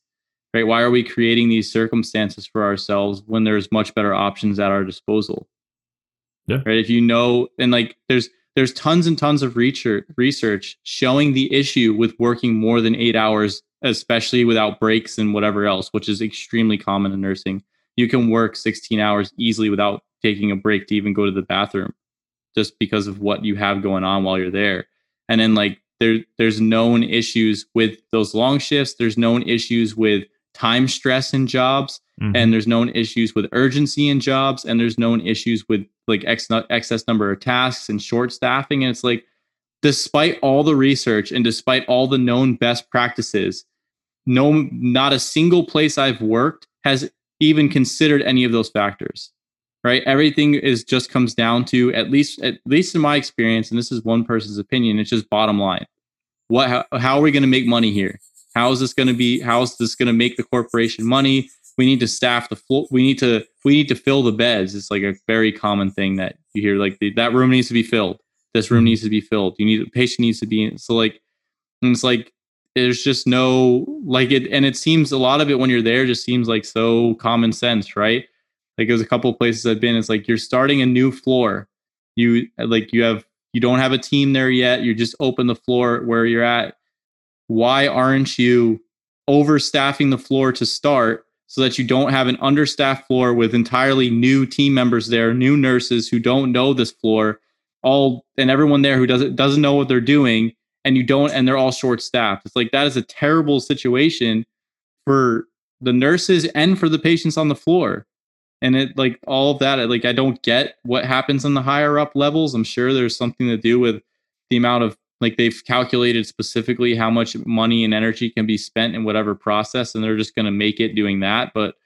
right? Why are we creating these circumstances for ourselves when there's much better options at our disposal? Yeah. Right. If you know, and like there's there's tons and tons of research research showing the issue with working more than eight hours, especially without breaks and whatever else, which is extremely common in nursing. You can work 16 hours easily without taking a break to even go to the bathroom, just because of what you have going on while you're there. And then like there there's known issues with those long shifts. There's known issues with time stress in jobs mm-hmm. and there's known issues with urgency in jobs and there's known issues with like ex- excess number of tasks and short staffing and it's like despite all the research and despite all the known best practices no not a single place i've worked has even considered any of those factors right everything is just comes down to at least at least in my experience and this is one person's opinion it's just bottom line what how, how are we going to make money here how is this going to be? How is this going to make the corporation money? We need to staff the floor. We need to we need to fill the beds. It's like a very common thing that you hear. Like the, that room needs to be filled. This room mm-hmm. needs to be filled. You need a patient needs to be in. So like, and it's like there's just no like it, and it seems a lot of it when you're there just seems like so common sense, right? Like there's a couple of places I've been. It's like you're starting a new floor. You like you have you don't have a team there yet. You just open the floor where you're at why aren't you overstaffing the floor to start so that you don't have an understaffed floor with entirely new team members there, new nurses who don't know this floor, all and everyone there who doesn't doesn't know what they're doing, and you don't, and they're all short staffed. It's like that is a terrible situation for the nurses and for the patients on the floor. And it like all of that, like I don't get what happens in the higher up levels. I'm sure there's something to do with the amount of like they've calculated specifically how much money and energy can be spent in whatever process and they're just going to make it doing that. But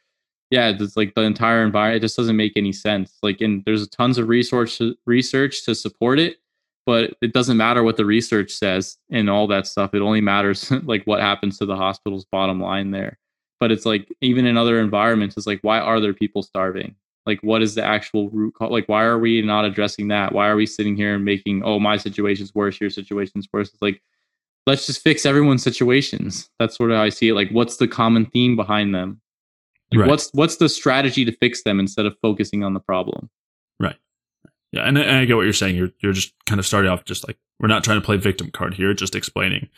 yeah it's like the entire environment it just doesn't make any sense. Like and there's tons of research research to support it but it doesn't matter what the research says and all that stuff. It only matters like what happens to the hospital's bottom line there but it's like even in other environments it's like why are there people starving? Like what is the actual root cause like why are we not addressing that? Why are we sitting here and making oh my situation's worse your situation's worse? It's like let's just fix everyone's situations. That's sort of how i see it. Like what's the common theme behind them? Like right. what's what's the strategy to fix them instead of focusing on the problem? Right. Yeah and, and i get what you're saying. You're you're just kind of starting off just like we're not trying to play victim card here just explaining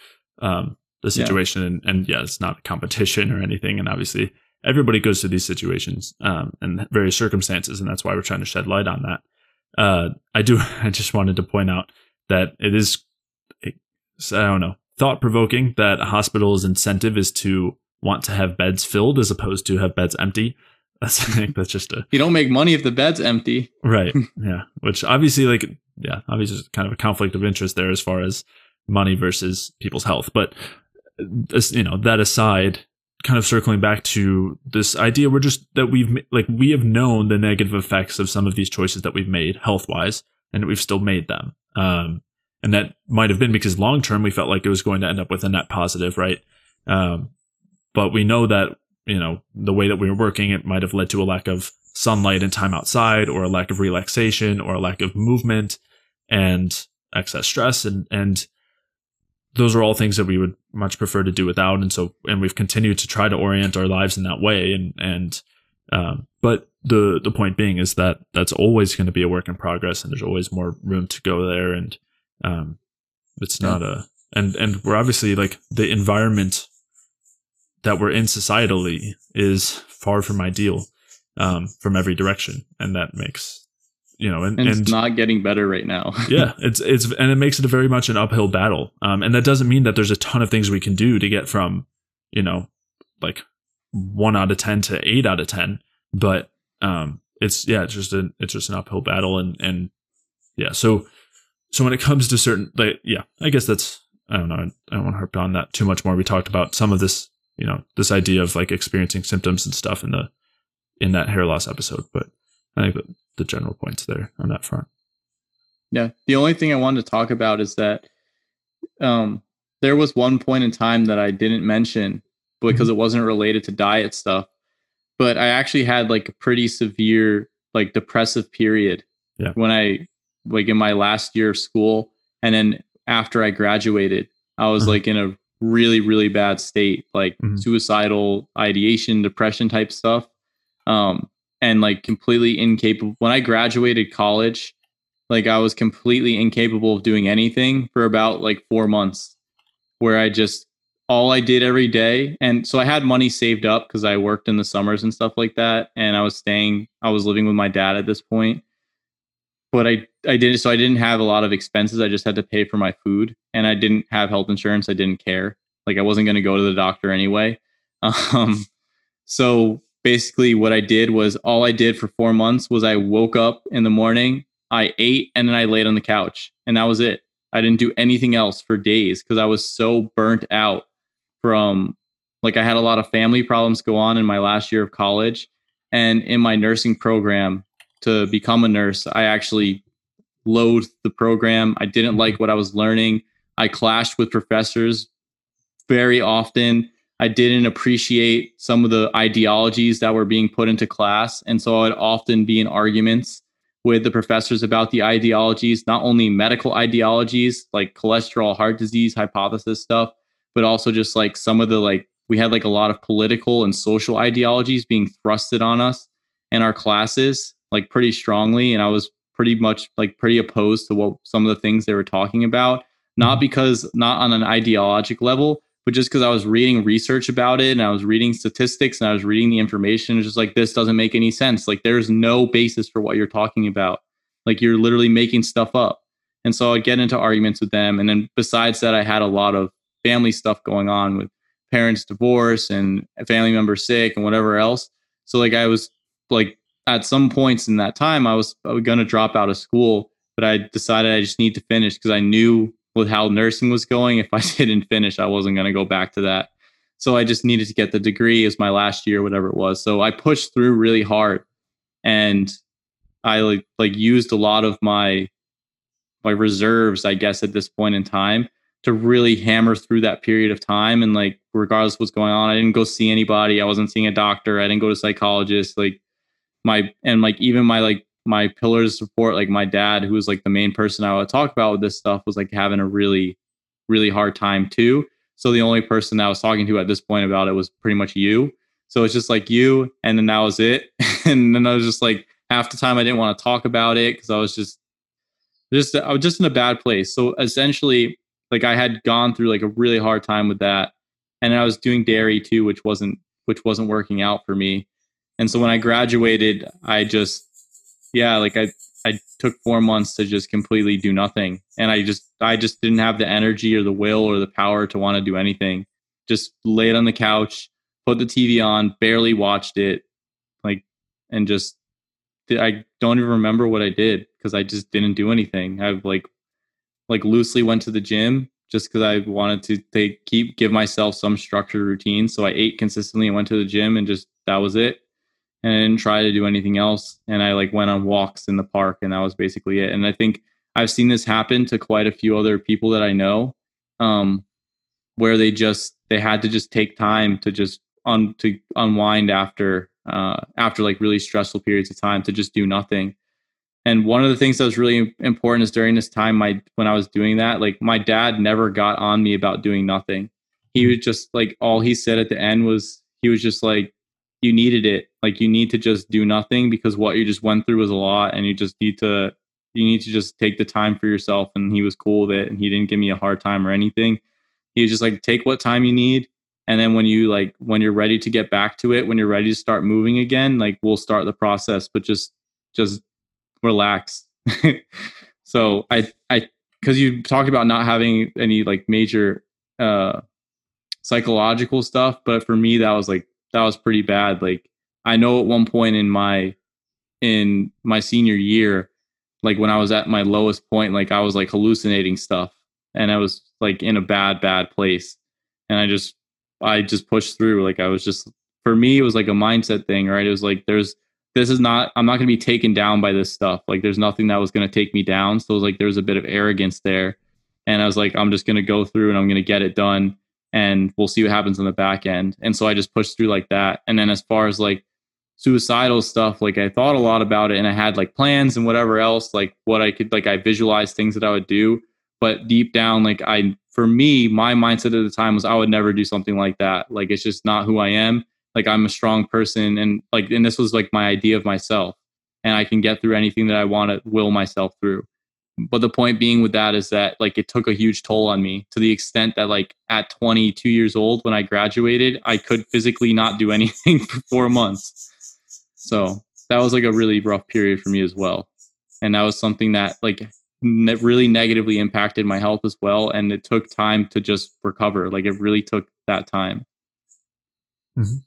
um the situation yeah. And, and yeah it's not a competition or anything and obviously everybody goes through these situations um, and various circumstances, and that's why we're trying to shed light on that. Uh, I do. I just wanted to point out that it is, I don't know, thought provoking that a hospital's incentive is to want to have beds filled as opposed to have beds empty. That's I think that's just a. You don't make money if the bed's empty. Right. Yeah. Which obviously, like, yeah, obviously, kind of a conflict of interest there as far as money versus people's health. But you know, that aside, kind of circling back to this idea we're just that we've like we have known the negative effects of some of these choices that we've made health wise and we've still made them. Um, and that might have been because long term we felt like it was going to end up with a net positive right? Um, but we know that you know the way that we were working it might have led to a lack of sunlight and time outside or a lack of relaxation or a lack of movement and excess stress and and those are all things that we would much prefer to do without. And so, and we've continued to try to orient our lives in that way. And, and, um, but the, the point being is that that's always going to be a work in progress and there's always more room to go there. And, um, it's yeah. not a, and, and we're obviously like the environment that we're in societally is far from ideal, um, from every direction. And that makes you know, and, and it's and, not getting better right now. yeah, it's it's and it makes it a very much an uphill battle. Um, and that doesn't mean that there's a ton of things we can do to get from, you know, like one out of ten to eight out of ten. But um, it's yeah, it's just a it's just an uphill battle, and and yeah, so so when it comes to certain, like yeah, I guess that's I don't know, I don't want to harp on that too much more. We talked about some of this, you know, this idea of like experiencing symptoms and stuff in the in that hair loss episode, but I think that the general points there on that front. Yeah. The only thing I wanted to talk about is that um, there was one point in time that I didn't mention because mm-hmm. it wasn't related to diet stuff, but I actually had like a pretty severe, like depressive period yeah. when I, like in my last year of school. And then after I graduated, I was uh-huh. like in a really really bad state like Mhm. suicidal ideation depression type stuff um and like completely incapable when i graduated college like i was completely incapable of doing anything for about like 4 months where i just all i did every day and so i had money saved up cuz i worked in the summers and stuff like that and i was staying i was living with my dad at this point but I I didn't. so I didn't have a lot of expenses. I just had to pay for my food, and I didn't have health insurance. I didn't care. Like I wasn't going to go to the doctor anyway. Um, so basically, what I did was all I did for four months was I woke up in the morning, I ate, and then I laid on the couch, and that was it. I didn't do anything else for days because I was so burnt out from like I had a lot of family problems go on in my last year of college, and in my nursing program to become a nurse, I actually loathed the program. I didn't like mm-hmm. what I was learning. I clashed with professors very often. I didn't appreciate some of the ideologies that were being put into class. And so I would often be in arguments with the professors about the ideologies, not only medical ideologies like cholesterol, heart disease, hypothesis stuff, but also just like some of the like, we had like a lot of political and social ideologies being thrusted on us in our classes like pretty strongly. And i was pretty much like pretty opposed to what some of the things they were talking about. Not mm-hmm. because not on an ideologic level but just because i was reading research about it and i was reading statistics and i was reading the information it's just like this doesn't make any sense. Like there's no basis for what you're talking about. Like you're literally making stuff up. And so i'd get into arguments with them and then besides that i had a lot of family stuff going on with parents divorce and family member sick and whatever else. So like i was like at some points in that time I was, uh, I was going to drop out of school, but I decided I just need to finish because I knew with how nursing was going, if I didn't finish, I wasn't going to go back to that. So I just needed to get the degree as my last year, whatever it was. So I pushed through really hard and I like like used a lot of my my reserves, I guess, at this point in time to really hammer through that period of time. And like regardless what's going on, I didn't go see anybody. I wasn't seeing a doctor. I didn't go to psychologist. Like my and like even my like my pillars of support, like my dad, who was like the main person I would talk about with this stuff, was like having a really, really hard time too. So the only person I was talking to at this point about it was pretty much you. So it's just like you, and then that was it. and then I was just like half the time I didn't want to talk about it because I was just just I was just in a bad place. So essentially, like I had gone through like a really hard time with that, and I was doing dairy too, which wasn't which wasn't working out for me. And so when I graduated, I just yeah, like I I took 4 months to just completely do nothing. And I just I just didn't have the energy or the will or the power to want to do anything. Just laid on the couch, put the TV on, barely watched it, like and just I don't even remember what I did because I just didn't do anything. I've like like loosely went to the gym just because I wanted to take keep give myself some structured routine. So I ate consistently and went to the gym and just that was it and I didn't try to do anything else. And I like went on walks in the park, and that was basically it. And I think I've seen this happen to quite a few other people that I know, um, where they just they had to just take time to just un to unwind after uh, after like really stressful periods of time to just do nothing. And one of the things that was really important is during this time, my when I was doing that, like my dad never got on me about doing nothing. He was just like all he said at the end was he was just like you needed it. Like you need to just do nothing because what you just went through was a lot and you just need to you need to just take the time for yourself and he was cool with it and he didn't give me a hard time or anything. He was just like take what time you need and then when you like when you're ready to get back to it, when you're ready to start moving again, like we'll start the process, but just just relax. so I I cuz you talked about not having any like major uh psychological stuff, but for me that was like that was pretty bad. Like I know at one point in my in my senior year, like when I was at my lowest point, like I was like hallucinating stuff and I was like in a bad, bad place. And I just I just pushed through. Like I was just for me, it was like a mindset thing, right? It was like there's this is not I'm not gonna be taken down by this stuff. Like there's nothing that was gonna take me down. So it was like there was a bit of arrogance there. And I was like, I'm just gonna go through and I'm gonna get it done and we'll see what happens on the back end. And so I just pushed through like that. And then as far as like suicidal stuff, like I thought a lot about it and I had like plans and whatever else, like what I could like I visualized things that I would do. But deep down, like I for me, my mindset at the time was I would never do something like that. Like it's just not who I am. Like I'm a strong person and like and this was like my idea of myself. And I can get through anything that I want to will myself through. But the point being with that is that like it took a huge toll on me to the extent that like at 22 years old when I graduated, I could physically not do anything for 4 months. So, that was like a really rough period for me as well. And that was something that like ne- really negatively impacted my health as well and it took time to just recover like it really took that time Mhm.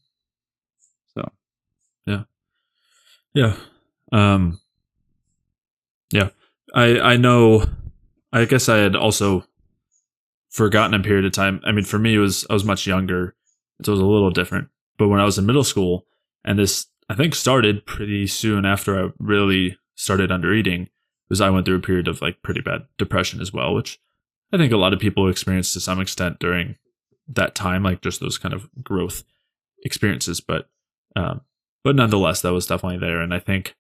so yeah. Yeah. Um Yeah. I I know I guess I had also forgotten a period of time. I mean for me it was I was much younger. So it was a little different. But when I was in middle school and this I think started pretty soon after I really started under eating because I went through a period of like pretty bad depression as well, which I think a lot of people experienced to some extent during that time, like just those kind of growth experiences. But um, but nonetheless, that was definitely there, and I think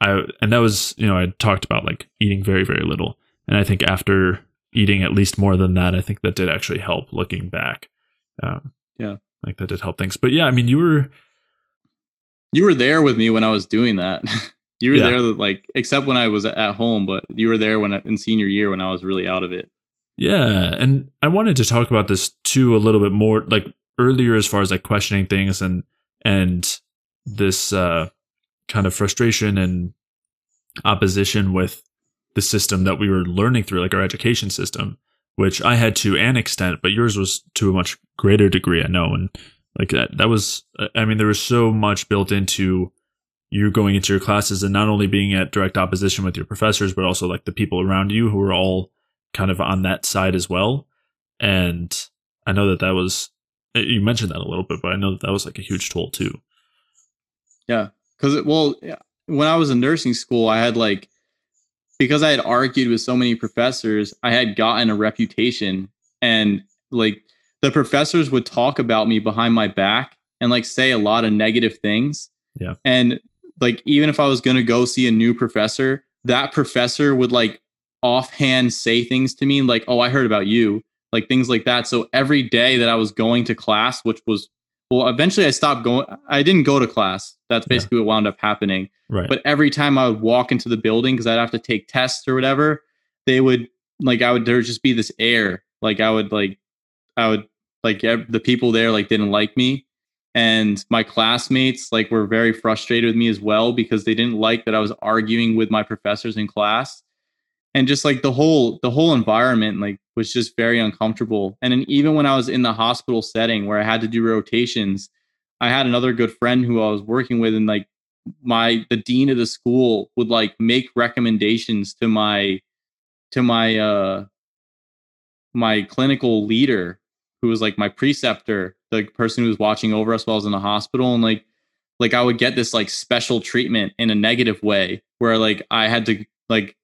I and that was you know I talked about like eating very very little, and I think after eating at least more than that, I think that did actually help. Looking back, um, Yeah. like that did help things. But yeah, I mean, you were you were there with me when I was doing that. you were Yeah. there like except when I was at home, but you were there when I, in senior year when I was really out of it. Yeah, and I wanted to talk about this too a little bit more, like earlier, as far as like questioning things and and this uh, kind of frustration and opposition with the system that we were learning through, like our education system, which I had to an extent, but yours was to a much greater degree, I know, and like that that was, uh, I mean, there was so much built into you going into your classes and not only being at direct opposition with your professors, but also like the people around you who were all kind of on that side as well. And I know that that was uh, you mentioned that a little bit, but I know that that was like a huge toll too. Yeah, because well, when I was in nursing school, I had like because I had argued with so many professors, I had gotten a reputation, and like the professors would talk about me behind my back and like say a lot of negative things. Yeah. and like even if I was gonna go see a new professor, that professor would like offhand say things to me like, "Oh, I heard about you," like things like that. So every day that I was going to class, which was well, eventually I stopped going. I didn't go to class. That's Yeah. basically what wound up happening. Right. But every time I would walk into the building because I'd have to take tests or whatever, they would like I would there would just be this air. Like I would like I would like the people there like didn't like me. And my classmates like were very frustrated with me as well because they didn't like that I was arguing with my professors in class. And just like the whole the whole environment like was just very uncomfortable. And then even when I was in the hospital setting where I had to do rotations, I had another good friend who I was working with and like my the dean of the school would like make recommendations to my to my uh my clinical leader who was like my preceptor the person who was watching over us while I was in the hospital and like like I would get this like special treatment in a negative way where like I had to like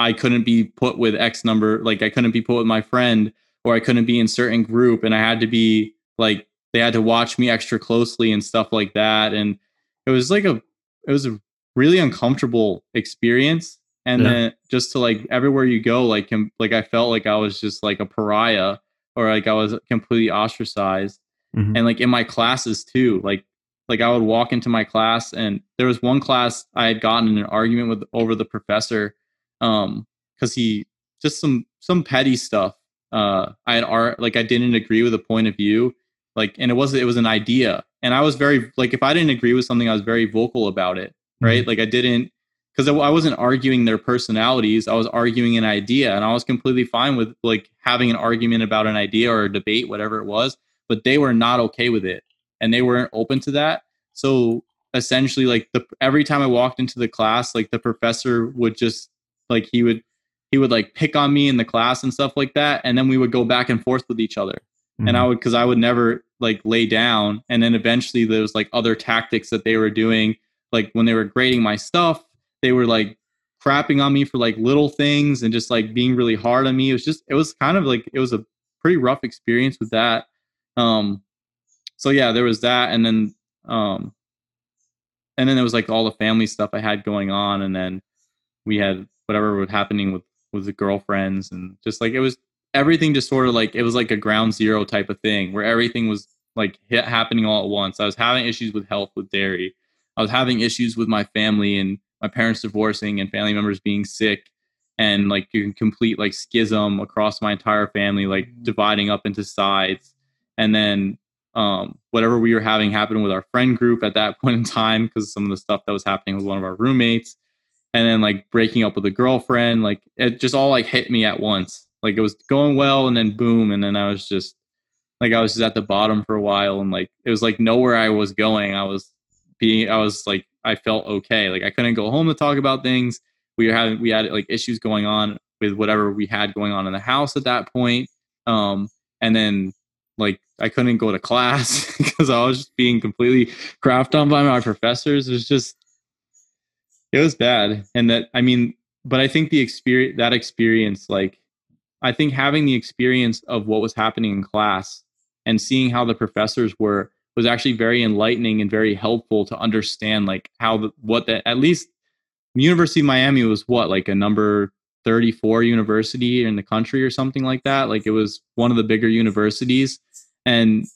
I couldn't be put with X number like I couldn't be put with my friend or I couldn't be in certain group and I had to be like they had to watch me extra closely and stuff like that and it was like a it was a really uncomfortable experience and Yeah. then just to like everywhere you go like com- like I felt like I was just like a pariah or like I was completely ostracized Mhm. and like in my classes too like like I would walk into my class and there was one class I had gotten in an argument with over the professor um cuz he just some some petty stuff uh I had art like I didn't agree with a point of view like and it was it was an idea. And I was very like if I didn't agree with something I was very vocal about it right? Like I didn't because I I wasn't arguing their personalities I was arguing an idea and I was completely fine with like having an argument about an idea or a debate whatever it was but they were not okay with it and they weren't open to that. So essentially like the every time I walked into the class like the professor would just like he would he would like pick on me in the class and stuff like that and then we would go back and forth with each other and I Mhm. would because I would never like lay down. And then eventually there was like other tactics that they were doing, like when they were grading my stuff, they were like crapping on me for like little things and just like being really hard on me. It was just it was kind of like it was a pretty rough experience with that. Um so yeah, there was that and then um and then there was like all the family stuff I had going on and then we had whatever was happening with with the girlfriends and just like it was everything just sort of like it was like a ground zero type of thing where everything was like hit, happening all at once. I was having issues with health with dairy. I was having issues with my family and my parents divorcing and family members being sick and like a complete like schism across my entire family, like mm-hmm. dividing up into sides. And then um, whatever we were having happen with our friend group at that point in time, because some of the stuff that was happening with one of our roommates, and then like breaking up with a girlfriend, like it just all like hit me at once. Like it was going well, and then boom, and then I was just like I was just at the bottom for a while, and like it was like nowhere I was going. I was being, I was like, I felt okay. Like I couldn't go home to talk about things. We were having, we had like issues going on with whatever we had going on in the house at that point. Um, and then like I couldn't go to class because I was just being completely crapped on by my professors. It was just it was bad. And that I mean, but I think the experience that experience, like I think having the experience of what was happening in class and seeing how the professors were was actually very enlightening and very helpful to understand like how the what that at least University of Miami was what like a number 34 university in the country or something like that. Like it was one of the bigger universities. And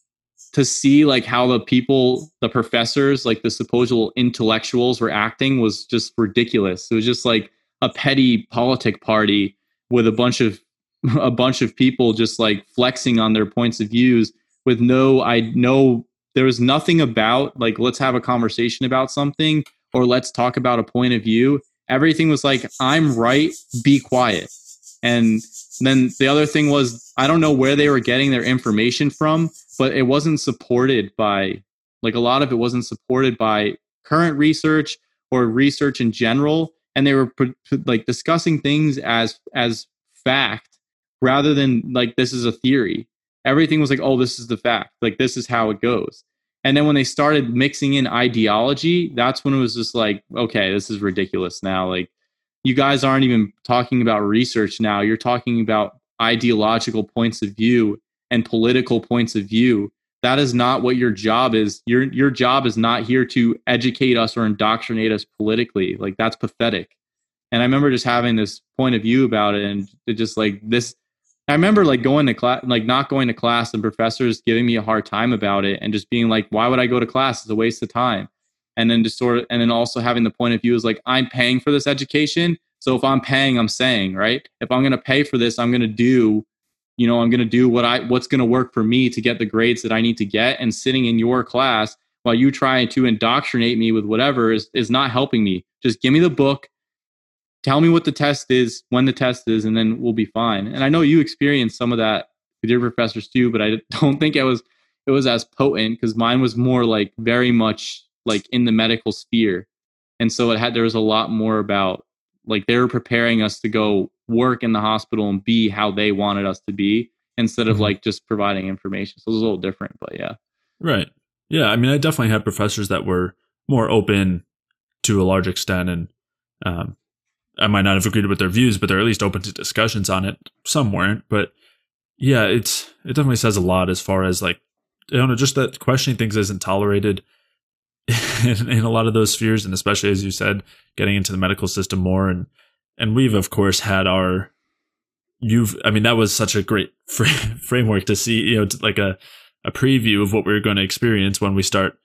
to see like how the people, the professors, like the supposed intellectuals were acting was just ridiculous. It was just like a petty politic party with a bunch of a bunch of people just like flexing on their points of views with no I no there was nothing about like let's have a conversation about something or let's talk about a point of view everything was like i'm right be quiet and then the other thing was i don't know where they were getting their information from but it wasn't supported by like a lot of it wasn't supported by current research or research in general. And they were like discussing things as as fact rather than like this is a theory. Everything was like oh this is the fact. Like this is how it goes. And then when they started mixing in ideology, that's when it was just like, okay, this is ridiculous now. Like, you guys aren't even talking about research now. You're talking about ideological points of view and political points of view. That is not what your job is. Your your job is not here to educate us or indoctrinate us politically. Like that's pathetic. And I remember just having this point of view about it and it just like this I remember like going to class, like not going to class and professors giving me a hard time about it and just being like, why would I go to class? It's a waste of time. And then just sort of, and then also having the point of view is like, I'm paying for this education. So if I'm paying, I'm saying, right? If I'm going to pay for this, I'm going to do, you know, I'm going to do what I, what's going to work for me to get the grades that I need to get. And sitting in your class while you trying to indoctrinate me with whatever is, is not helping me. Just give me the book, tell me what the test is, when the test is, and then we'll be fine. And I know you experienced some of that with your professors too, but I don't think it was it was as potent because mine was more like very much like in the medical sphere. And so it had there was a lot more about like they were preparing us to go work in the hospital and be how they wanted us to be instead of mm-hmm. like just providing information. So it was a little different, but yeah. Right. Yeah. I mean, I definitely had professors that were more open to a large extent and um, I might not have agreed with their views, but they're at least open to discussions on it. Some weren't, but yeah, it's it definitely says a lot as far as like I don't know, just that questioning things isn't tolerated in, in, a lot of those spheres, and especially as you said, getting into the medical system more, and and we've of course had our you've I mean that was such a great fr- framework to see you know like a a preview of what we we're going to experience when we start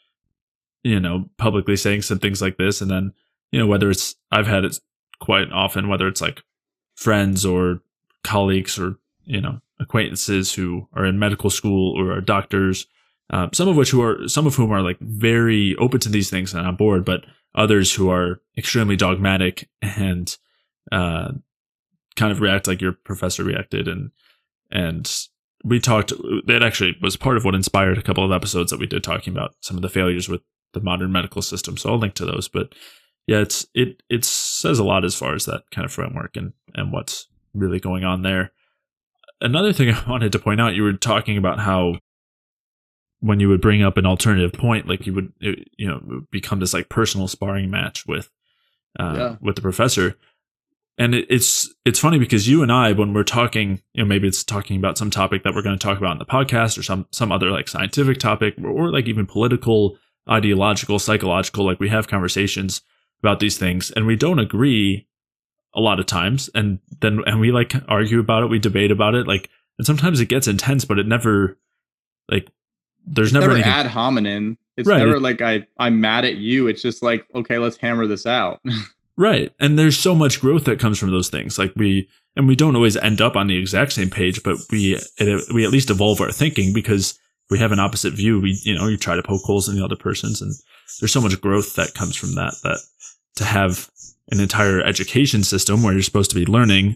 you know publicly saying some things like this, and then you know whether it's I've had it quite often, whether it's like friends or colleagues or you know acquaintances who are in medical school or are doctors. Um, some of which who are some of whom are like very open to these things and on board, but others who are extremely dogmatic and uh, kind of react like your professor reacted. And and we talked that actually was part of what inspired a couple of episodes that we did talking about some of the failures with the modern medical system. So i'll link to those. But yeah, it's it it says a lot as far as that kind of framework and and what's really going on there. Another thing I wanted to point out, you were talking about how when you would bring up an alternative point, like you would it, you know become this like personal sparring match with uh, yeah. with the professor. And it, it's it's funny because you and I, when we're talking, you know, maybe it's talking about some topic that we're going to talk about in the podcast, or some some other like scientific topic, or, or like even political, ideological, psychological. Like we have conversations about these things and we don't agree a lot of times and then and we like argue about it we debate about it like and sometimes it gets intense, but it never like there's never, never anything. ad hominem. It's Right. never like I I'm mad at you. It's just like okay, let's hammer this out. Right. And there's so much growth that comes from those things. Like we, and we don't always end up on the exact same page, but we, it, we at least evolve our thinking because we have an opposite view. We, you know, you try to poke holes in the other person's and there's so much growth that comes from that, that to have an entire education system where you're supposed to be learning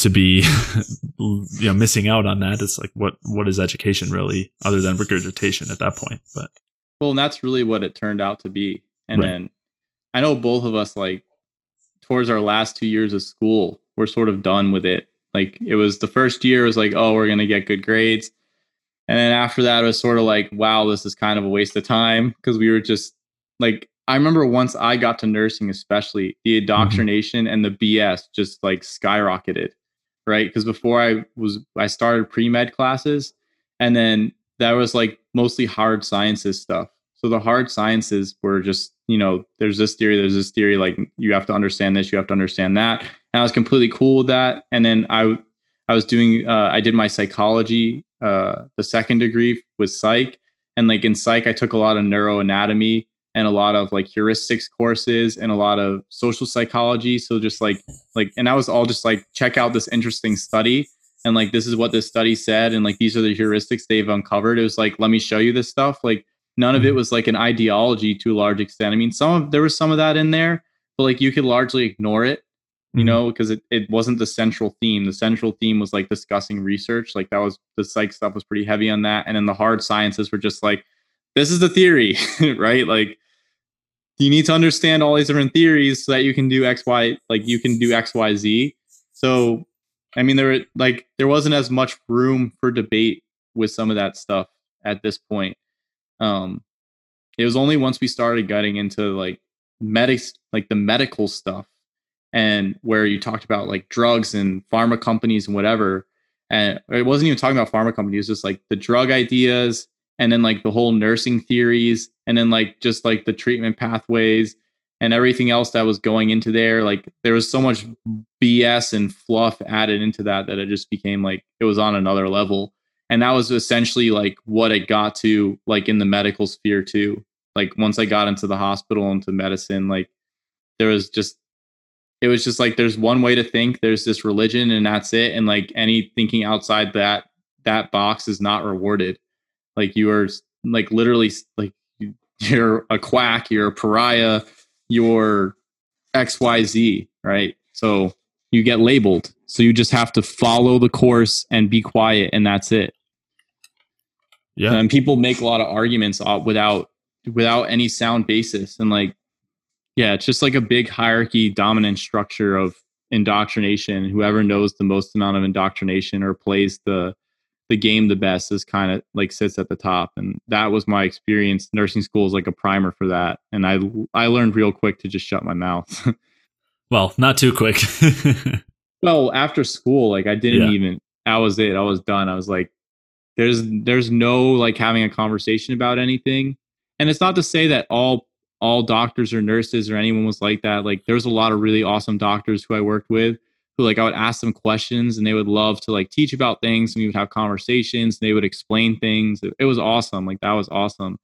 to be, you know, missing out on that. It's like, what, what is education really other than regurgitation at that point? But well, and that's really what it turned out to be. And Right. then I know both of us like towards our last two years of school, we're sort of done with it. Like it was the first year was like, oh, we're gonna get good grades. And then after that, it was sort of like, wow, this is kind of a waste of time because we were just like, I remember once I got to nursing, especially the mm-hmm. indoctrination and the BS just like skyrocketed, right? Because before I was, I started pre med classes, and then that was like mostly hard sciences stuff. So the hard sciences were just, you know, there's this theory, there's this theory, like you have to understand this, you have to understand that. And I was completely cool with that. And then I, I was doing, uh, I did my psychology, uh, the second degree with psych, and like in psych, I took a lot of neuroanatomy and a lot of like heuristics courses and a lot of social psychology. So just like, like, and I was all just like, check out this interesting study and like this is what this study said and like these are the heuristics they've uncovered it was like let me show you this stuff like none of it Mhm. was like an ideology to a large extent i mean some of there was some of that in there but like you could largely ignore it you Mhm. know because it, it wasn't the central theme the central theme was like discussing research like that was the psych stuff was pretty heavy on that and then the hard sciences were just like this is the theory right like you need to understand all these different theories so that you can do x y like you can do x y z so I mean, there were like there wasn't as much room for debate with some of that stuff at this point. Um, it was only once we started getting into like medics, like the medical stuff, and where you talked about like drugs and pharma companies and whatever. And it wasn't even talking about pharma companies; just like the drug ideas, and then like the whole nursing theories, and then like just like the treatment pathways and everything else that was going into there. Like there was so much BS and fluff added into that that it just became like it was on another level. And that was essentially like what it got to like in the medical sphere too. Like once I got into the hospital into medicine, like there was just it was just like there's one way to think, there's this religion and that's it. And like any thinking outside that that box is not rewarded. Like you are like literally like you're a quack, you're a pariah, you're XYZ, right? So you get labeled. So you just have to follow the course and be quiet, and that's it. yeah. And people make a lot of arguments uh, without without any sound basis, and like, yeah, it's just like a big hierarchy, dominant structure of indoctrination. Whoever knows the most amount of indoctrination or plays the the game the best is kind of like sits at the top and that was my experience nursing school is like a primer for that and i i learned real quick to just shut my mouth well, not too quick. well after school like i didn't Yeah. even that was it i was done i was like there's there's no like having a conversation about anything and it's not to say that all all doctors or nurses or anyone was like that like there was a lot of really awesome doctors who i worked with who like i would ask them questions and they would love to like teach about things and we would have conversations and they would explain things. It, it was awesome like that was awesome.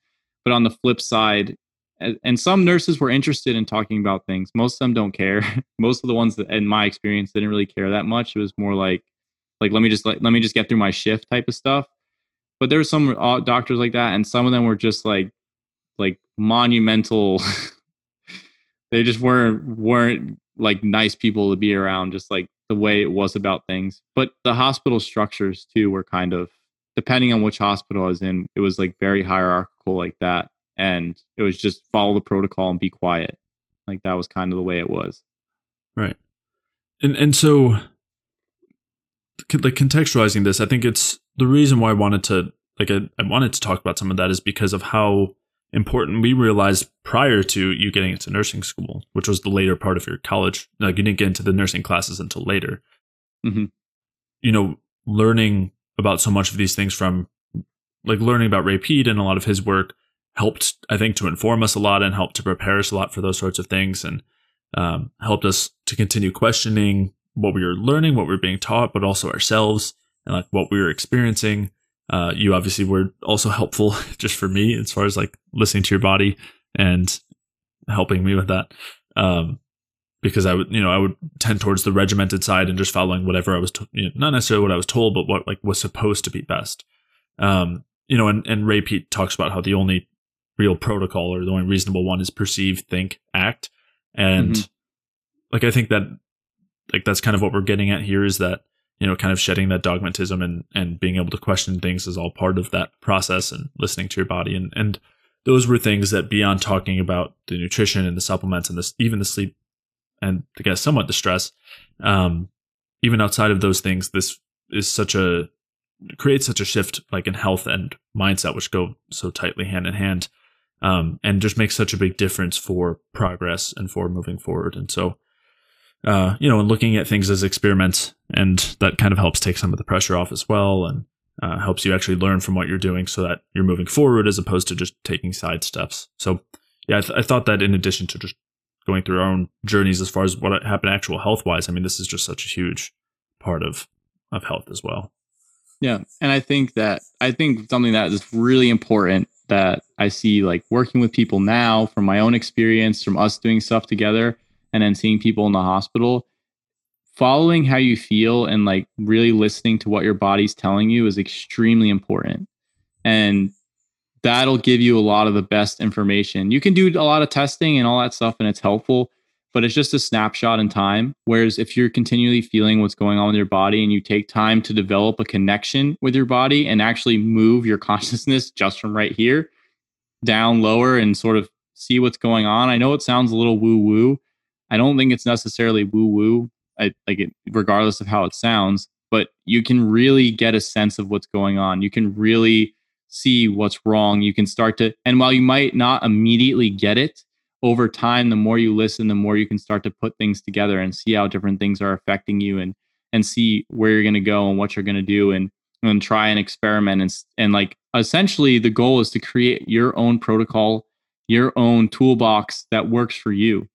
But on the flip side and some nurses were interested in talking about things. Most of them don't care. Most of the ones that in my experience didn't really care that much. It was more like like let me just like let me just get through my shift type of stuff. But there were some doctors like that and some of them were just like like monumental. They just weren't weren't like nice people to be around just like the way it was about things. But the hospital structures too were kind of depending on which hospital i was in it was like very hierarchical like that and it was just follow the protocol and be quiet. Like that was kind of the way it was. Right. And and so like contextualizing this, I think it's the reason why I wanted to like I, I wanted to talk about some of that is because of how important we realized prior to you getting into nursing school, which was the later part of your college. Like you didn't get into the nursing classes until later. Mhm. You know, learning about so much of these things from like learning about Ray Peat and a lot of his work helped, I think, to inform us a lot and helped to prepare us a lot for those sorts of things and um, helped us to continue questioning what we were learning, what we were being taught, but also ourselves and like what we were experiencing. Uh, you obviously were also helpful just for me as far as like listening to your body and helping me with that. Um, because I would, you know, I would tend towards the regimented side and just following whatever I was, to- you know, not necessarily what I was told, but what like was supposed to be best. Um, you know, and, and Ray Peat talks about how the only real protocol or the only reasonable one is perceive, think, act. And Mhm. like, I think that like that's kind of what we're getting at here is that, you know, kind of shedding that dogmatism and, and being able to question things is all part of that process and listening to your body. And, and those were things that beyond talking about the nutrition and the supplements and this, even the sleep and I guess somewhat the stress, um, even outside of those things, this is such a creates such a shift like in health and mindset, which go so tightly hand in hand, um, and just makes such a big difference for progress and for moving forward. And so, uh, you know, and looking at things as experiments, and that kind of helps take some of the pressure off as well, and uh, helps you actually learn from what you're doing so that you're moving forward as opposed to just taking side steps. So, yeah, I, th- I thought that in addition to just going through our own journeys as far as what happened actual health wise, I mean, this is just such a huge part of of health as well. Yeah. And I think that I think something that is really important that I see like working with people now from my own experience, from us doing stuff together, and then seeing people in the hospital, following how you feel and like really listening to what your body's telling you is extremely important. And that'll give you a lot of the best information. You can do a lot of testing and all that stuff, and it's helpful, but it's just a snapshot in time. Whereas if you're continually feeling what's going on with your body and you take time to develop a connection with your body and actually move your consciousness just from right here down lower and sort of see what's going on. I know it sounds a little woo woo. I don't think it's necessarily woo woo. Like it regardless of how it sounds, but you can really get a sense of what's going on. You can really see what's wrong. You can start to, and while you might not immediately get it, over time, the more you listen, the more you can start to put things together and see how different things are affecting you and and see where you're going to go and what you're going to do and and try and experiment and and like essentially the goal is to create your own protocol, your own toolbox that works for you,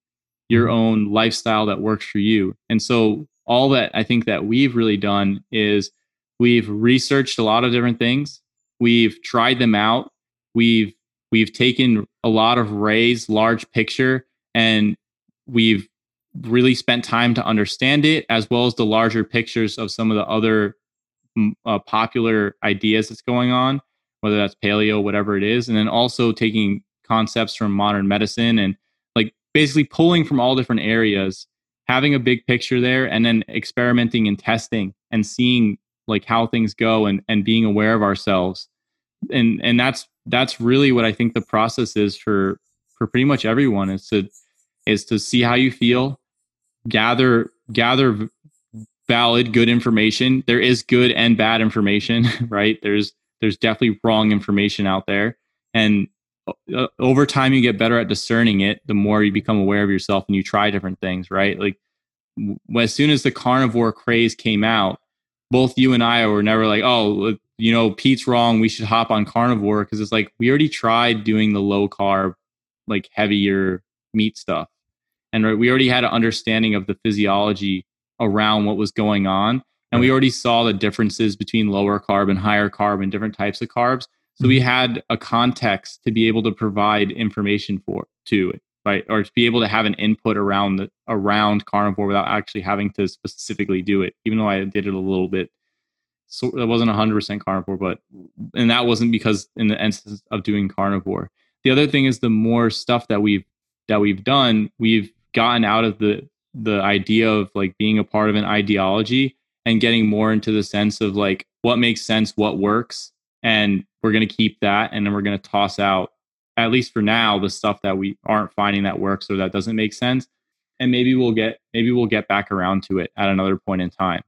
your own lifestyle that works for you. And so all that I think that we've really done is we've researched a lot of different things. We've tried them out. We've we've taken a lot of ray's large picture and we've really spent time to understand it as well as the larger pictures of some of the other mm, uh, popular ideas that's going on whether that's paleo whatever it is. And then also taking concepts from modern medicine and basically pulling from all different areas having a big picture there and then experimenting and testing and seeing like how things go and and being aware of ourselves. And and that's that's really what i think the process is for for pretty much everyone is to is to see how you feel gather gather valid good information. There is good and bad information right? There's there's definitely wrong information out there. And uh, over time you get better at discerning it the more you become aware of yourself and you try different things right? Like w- as soon as the carnivore craze came out both you and i were never like oh you know Peat's wrong we should hop on carnivore because it's like we already tried doing the low carb like heavier meat stuff. And right, we already had an understanding of the physiology around what was going on and we already saw the differences between lower carb and higher carb and different types of carbs so we mm-hmm. had a context to be able to provide information for to it right? Or to be able to have an input around the around carnivore without actually having to specifically do it even though i did it a little bit. So it wasn't 100% carnivore but and that wasn't because in the instance of doing carnivore. The other thing is the more stuff that we've that we've done we've gotten out of the the idea of like being a part of an ideology and getting more into the sense of like what makes sense what works and we're going to keep that and then we're going to toss out at least for now the stuff that we aren't finding that works or that doesn't make sense and maybe we'll get maybe we'll get back around to it at another point in time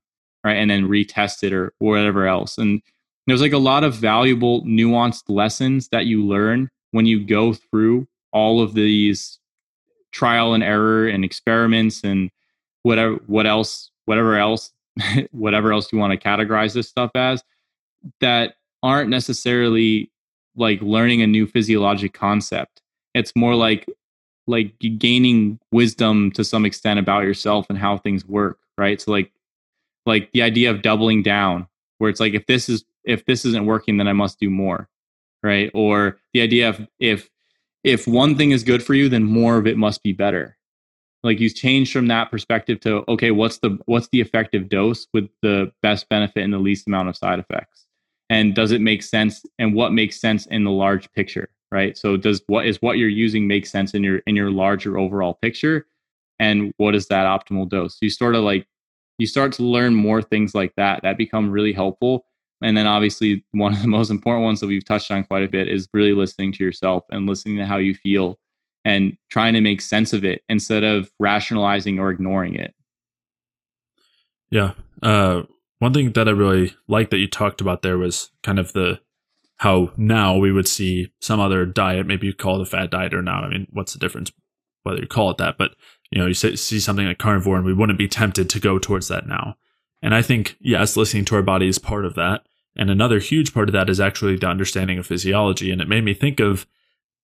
right and then retest it or, whatever else and there's like a lot of valuable nuanced lessons that you learn when you go through all of these trial and error and experiments and whatever what else whatever else whatever else you want to categorize this stuff as that aren't necessarily like learning a new physiologic concept. It's more like like gaining wisdom to some extent about yourself and how things work right? So like like the idea of doubling down where it's like if this is if this isn't working then i must do more right? Or the idea of if if one thing is good for you then more of it must be better. Like you change from that perspective to okay what's the what's the effective dose with the best benefit and the least amount of side effects and does it make sense and what makes sense in the large picture right so does what is what you're using make sense in your in your larger overall picture and what is that optimal dose you sort of like you start to learn more things like that that become really helpful and then obviously one of the most important ones that we've touched on quite a bit is really listening to yourself and listening to how you feel and trying to make sense of it instead of rationalizing or ignoring it. Yeah. Uh, one thing that I really like that you talked about there was kind of the how now we would see some other diet, maybe you call it a fat diet or not. I mean, what's the difference whether you call it that? But you know, you see something like carnivore, and we wouldn't be tempted to go towards that now. And I think yes, listening to our body is part of that, and another huge part of that is actually the understanding of physiology. And it made me think of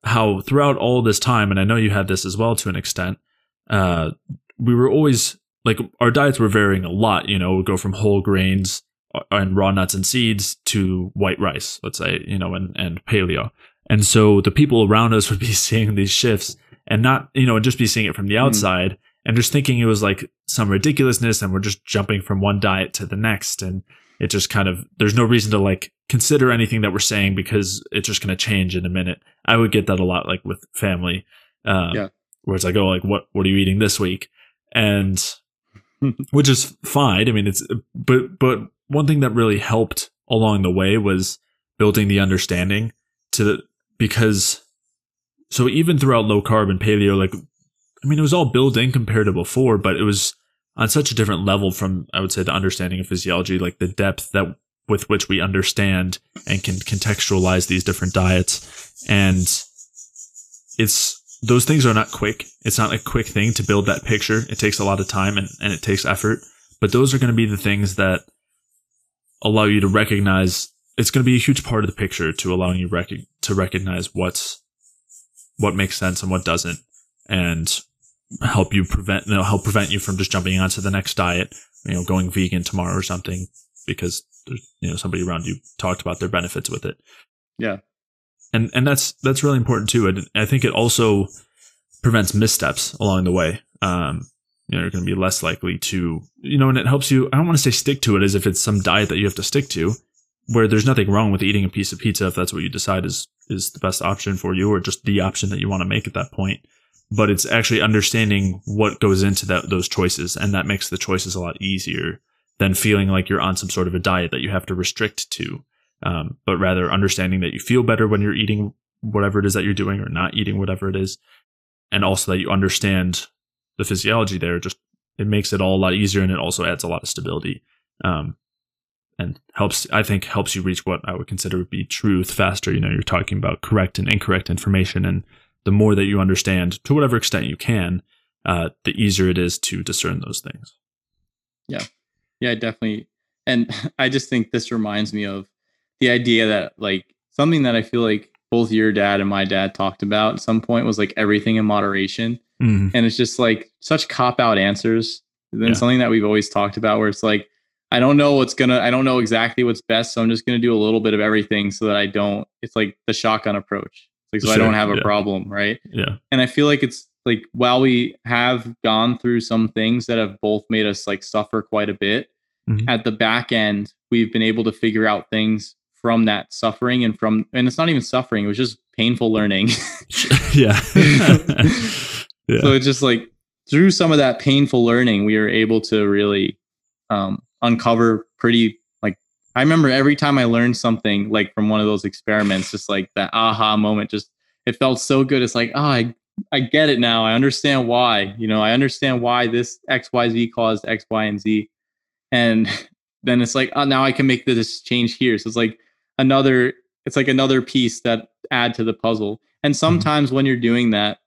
how throughout all this time, and I know you had this as well to an extent, uh, we were always like our diets were varying a lot. You know, we go from whole grains uh, and raw nuts and seeds to white rice, let's say, you know, and, and paleo. And so the people around us would be seeing these shifts and not, you know, and just be seeing it from the hmm. outside mm. and just thinking it was like some ridiculousness and we're just jumping from one diet to the next. And it just kind of there's no reason to like consider anything that we're saying because it's just going to change in a minute. I would get that a lot like with family, um, yeah. where it's like, oh, like what what are you eating this week, and which is fine. I mean, it's but but one thing that really helped along the way was building the understanding to the because so even throughout low carb and paleo, like I mean, it was all building compared to before, but it was on such a different level from I would say the understanding of physiology, like the depth that with which we understand and can contextualize these different diets. And it's those things are not quick. It's not a quick thing to build that picture. It takes a lot of time and, and it takes effort. But those are going to be the things that allow you to recognize it's going to be a huge part of the picture to allowing you rec- to recognize what's what makes sense and what doesn't. And help you prevent, you know, help prevent you from just jumping onto the next diet, you know, going vegan tomorrow or something because you know, somebody around you talked about their benefits with it. Yeah. And, and that's, that's really important too. And I think it also prevents missteps along the way. Um, you know, you're going to be less likely to, you know, and it helps you. I don't want to say stick to it as if it's some diet that you have to stick to, where there's nothing wrong with eating a piece of pizza if that's what you decide is is the best option for you, or just the option that you want to make at that point but it's actually understanding what goes into that those choices and that makes the choices a lot easier than feeling like you're on some sort of a diet that you have to restrict to um, but rather understanding that you feel better when you're eating whatever it is that you're doing or not eating whatever it is and also that you understand the physiology there just it makes it all a lot easier and it also adds a lot of stability um, and helps i think helps you reach what i would consider would be truth faster you know you're talking about correct and incorrect information and the more that you understand to whatever extent you can, uh, the easier it is to discern those things. Yeah. Yeah, definitely. And I just think this reminds me of the idea that like something that I feel like both your dad and my dad talked about at some point was like everything in moderation. Mm-hmm. And it's just like such cop out answers. Then yeah. something that we've always talked about where it's like, I don't know what's gonna, I don't know exactly what's best. So I'm just gonna do a little bit of everything so that I don't, it's like the shotgun approach like so sure, I don't have a yeah. problem, right? Yeah. And I feel like it's like while we have gone through some things that have both made us like suffer quite a bit, mm-hmm. at the back end, we've been able to figure out things from that suffering and from and it's not even suffering, it was just painful learning. yeah. yeah. So it's just like through some of that painful learning, we were able to really um, uncover pretty like I remember every time I learned something like from one of those experiments, just like that aha moment, just it felt so good. It's like, oh, I, I get it now. I understand why. You know, I understand why this XYZ caused X, Y, and Z. And then it's like, oh, now I can make this change here. So it's like another, it's like another piece that add to the puzzle. And mm-hmm. sometimes mm-hmm. when you're doing that,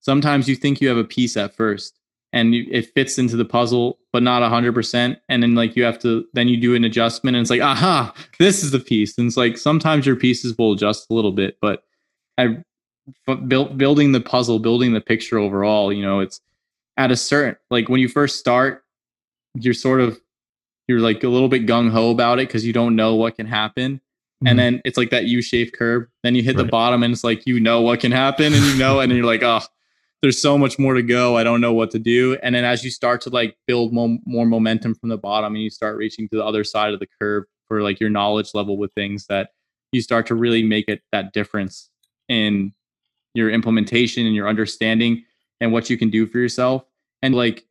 sometimes you think you have a piece at first and it fits into the puzzle but not 100% and then like you have to then you do an adjustment and it's like aha this is the piece and it's like sometimes your pieces will adjust a little bit but i built building the puzzle building the picture overall you know it's at a certain like when you first start you're sort of you're like a little bit gung ho about it because you don't know what can happen. Mhm. And then it's like that U shaped curve. Then you hit the bottom and it's like, you know what can happen and you know, and then you're like, oh, there's so much more to go. I don't know what to do. And then as you start to like build more, more momentum from the bottom and you start reaching to the other side of the curve for like your knowledge level with things that you start to really make it that difference in your implementation and your understanding and what you can do for yourself. And like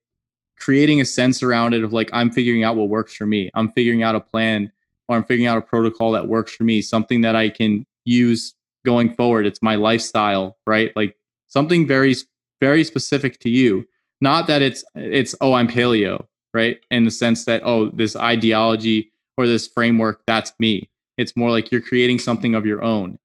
creating a sense around it of like, I'm figuring out what works for me. I'm figuring out a plan or I'm figuring out a protocol that works for me, something that I can use going forward. It's my lifestyle, right? Like something very, very specific to you. Not that it's it's oh I'm paleo, right? In the sense that oh this ideology or this framework that's me. It's more like you're creating something of your own.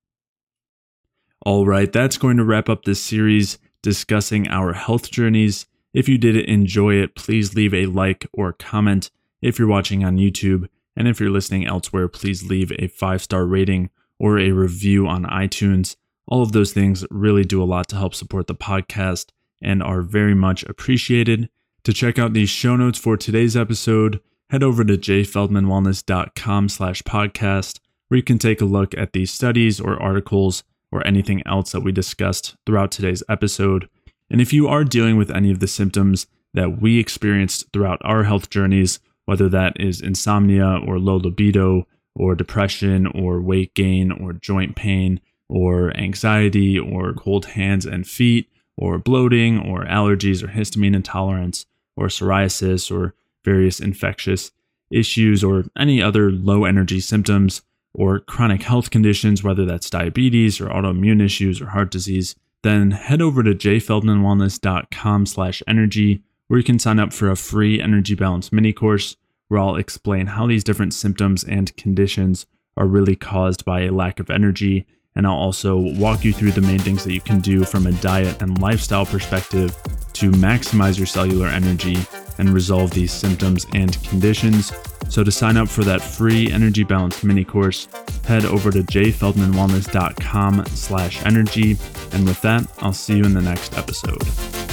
All right, that's going to wrap up this series discussing our health journeys. If you did enjoy it, please leave a like or comment if you're watching on YouTube. And if you're listening elsewhere, please leave a five star rating or a review on iTunes. All of those things really do a lot to help support the podcast and are very much appreciated. To check out the show notes for today's episode, head over to jayfeldmanwellness.com slash podcast, where you can take a look at the studies or articles or anything else that we discussed throughout today's episode. And if you are dealing with any of the symptoms that we experienced throughout our health journeys, whether that is insomnia or low libido or depression or weight gain or joint pain or anxiety or cold hands and feet or bloating or allergies or histamine intolerance or psoriasis or various infectious issues or any other low energy symptoms or chronic health conditions, whether that's diabetes or autoimmune issues or heart disease, then head over to jayfeldmanwellness.com slash energy where you can sign up for a free energy balance mini course where I'll explain how these different symptoms and conditions are really caused by a lack of energy. And I'll also walk you through the main things that you can do from a diet and lifestyle perspective to maximize your cellular energy and resolve these symptoms and conditions. So to sign up for that free energy balance mini course, head over to jayfeldmanwellness.com slash energy. And with that, I'll see you in the next episode.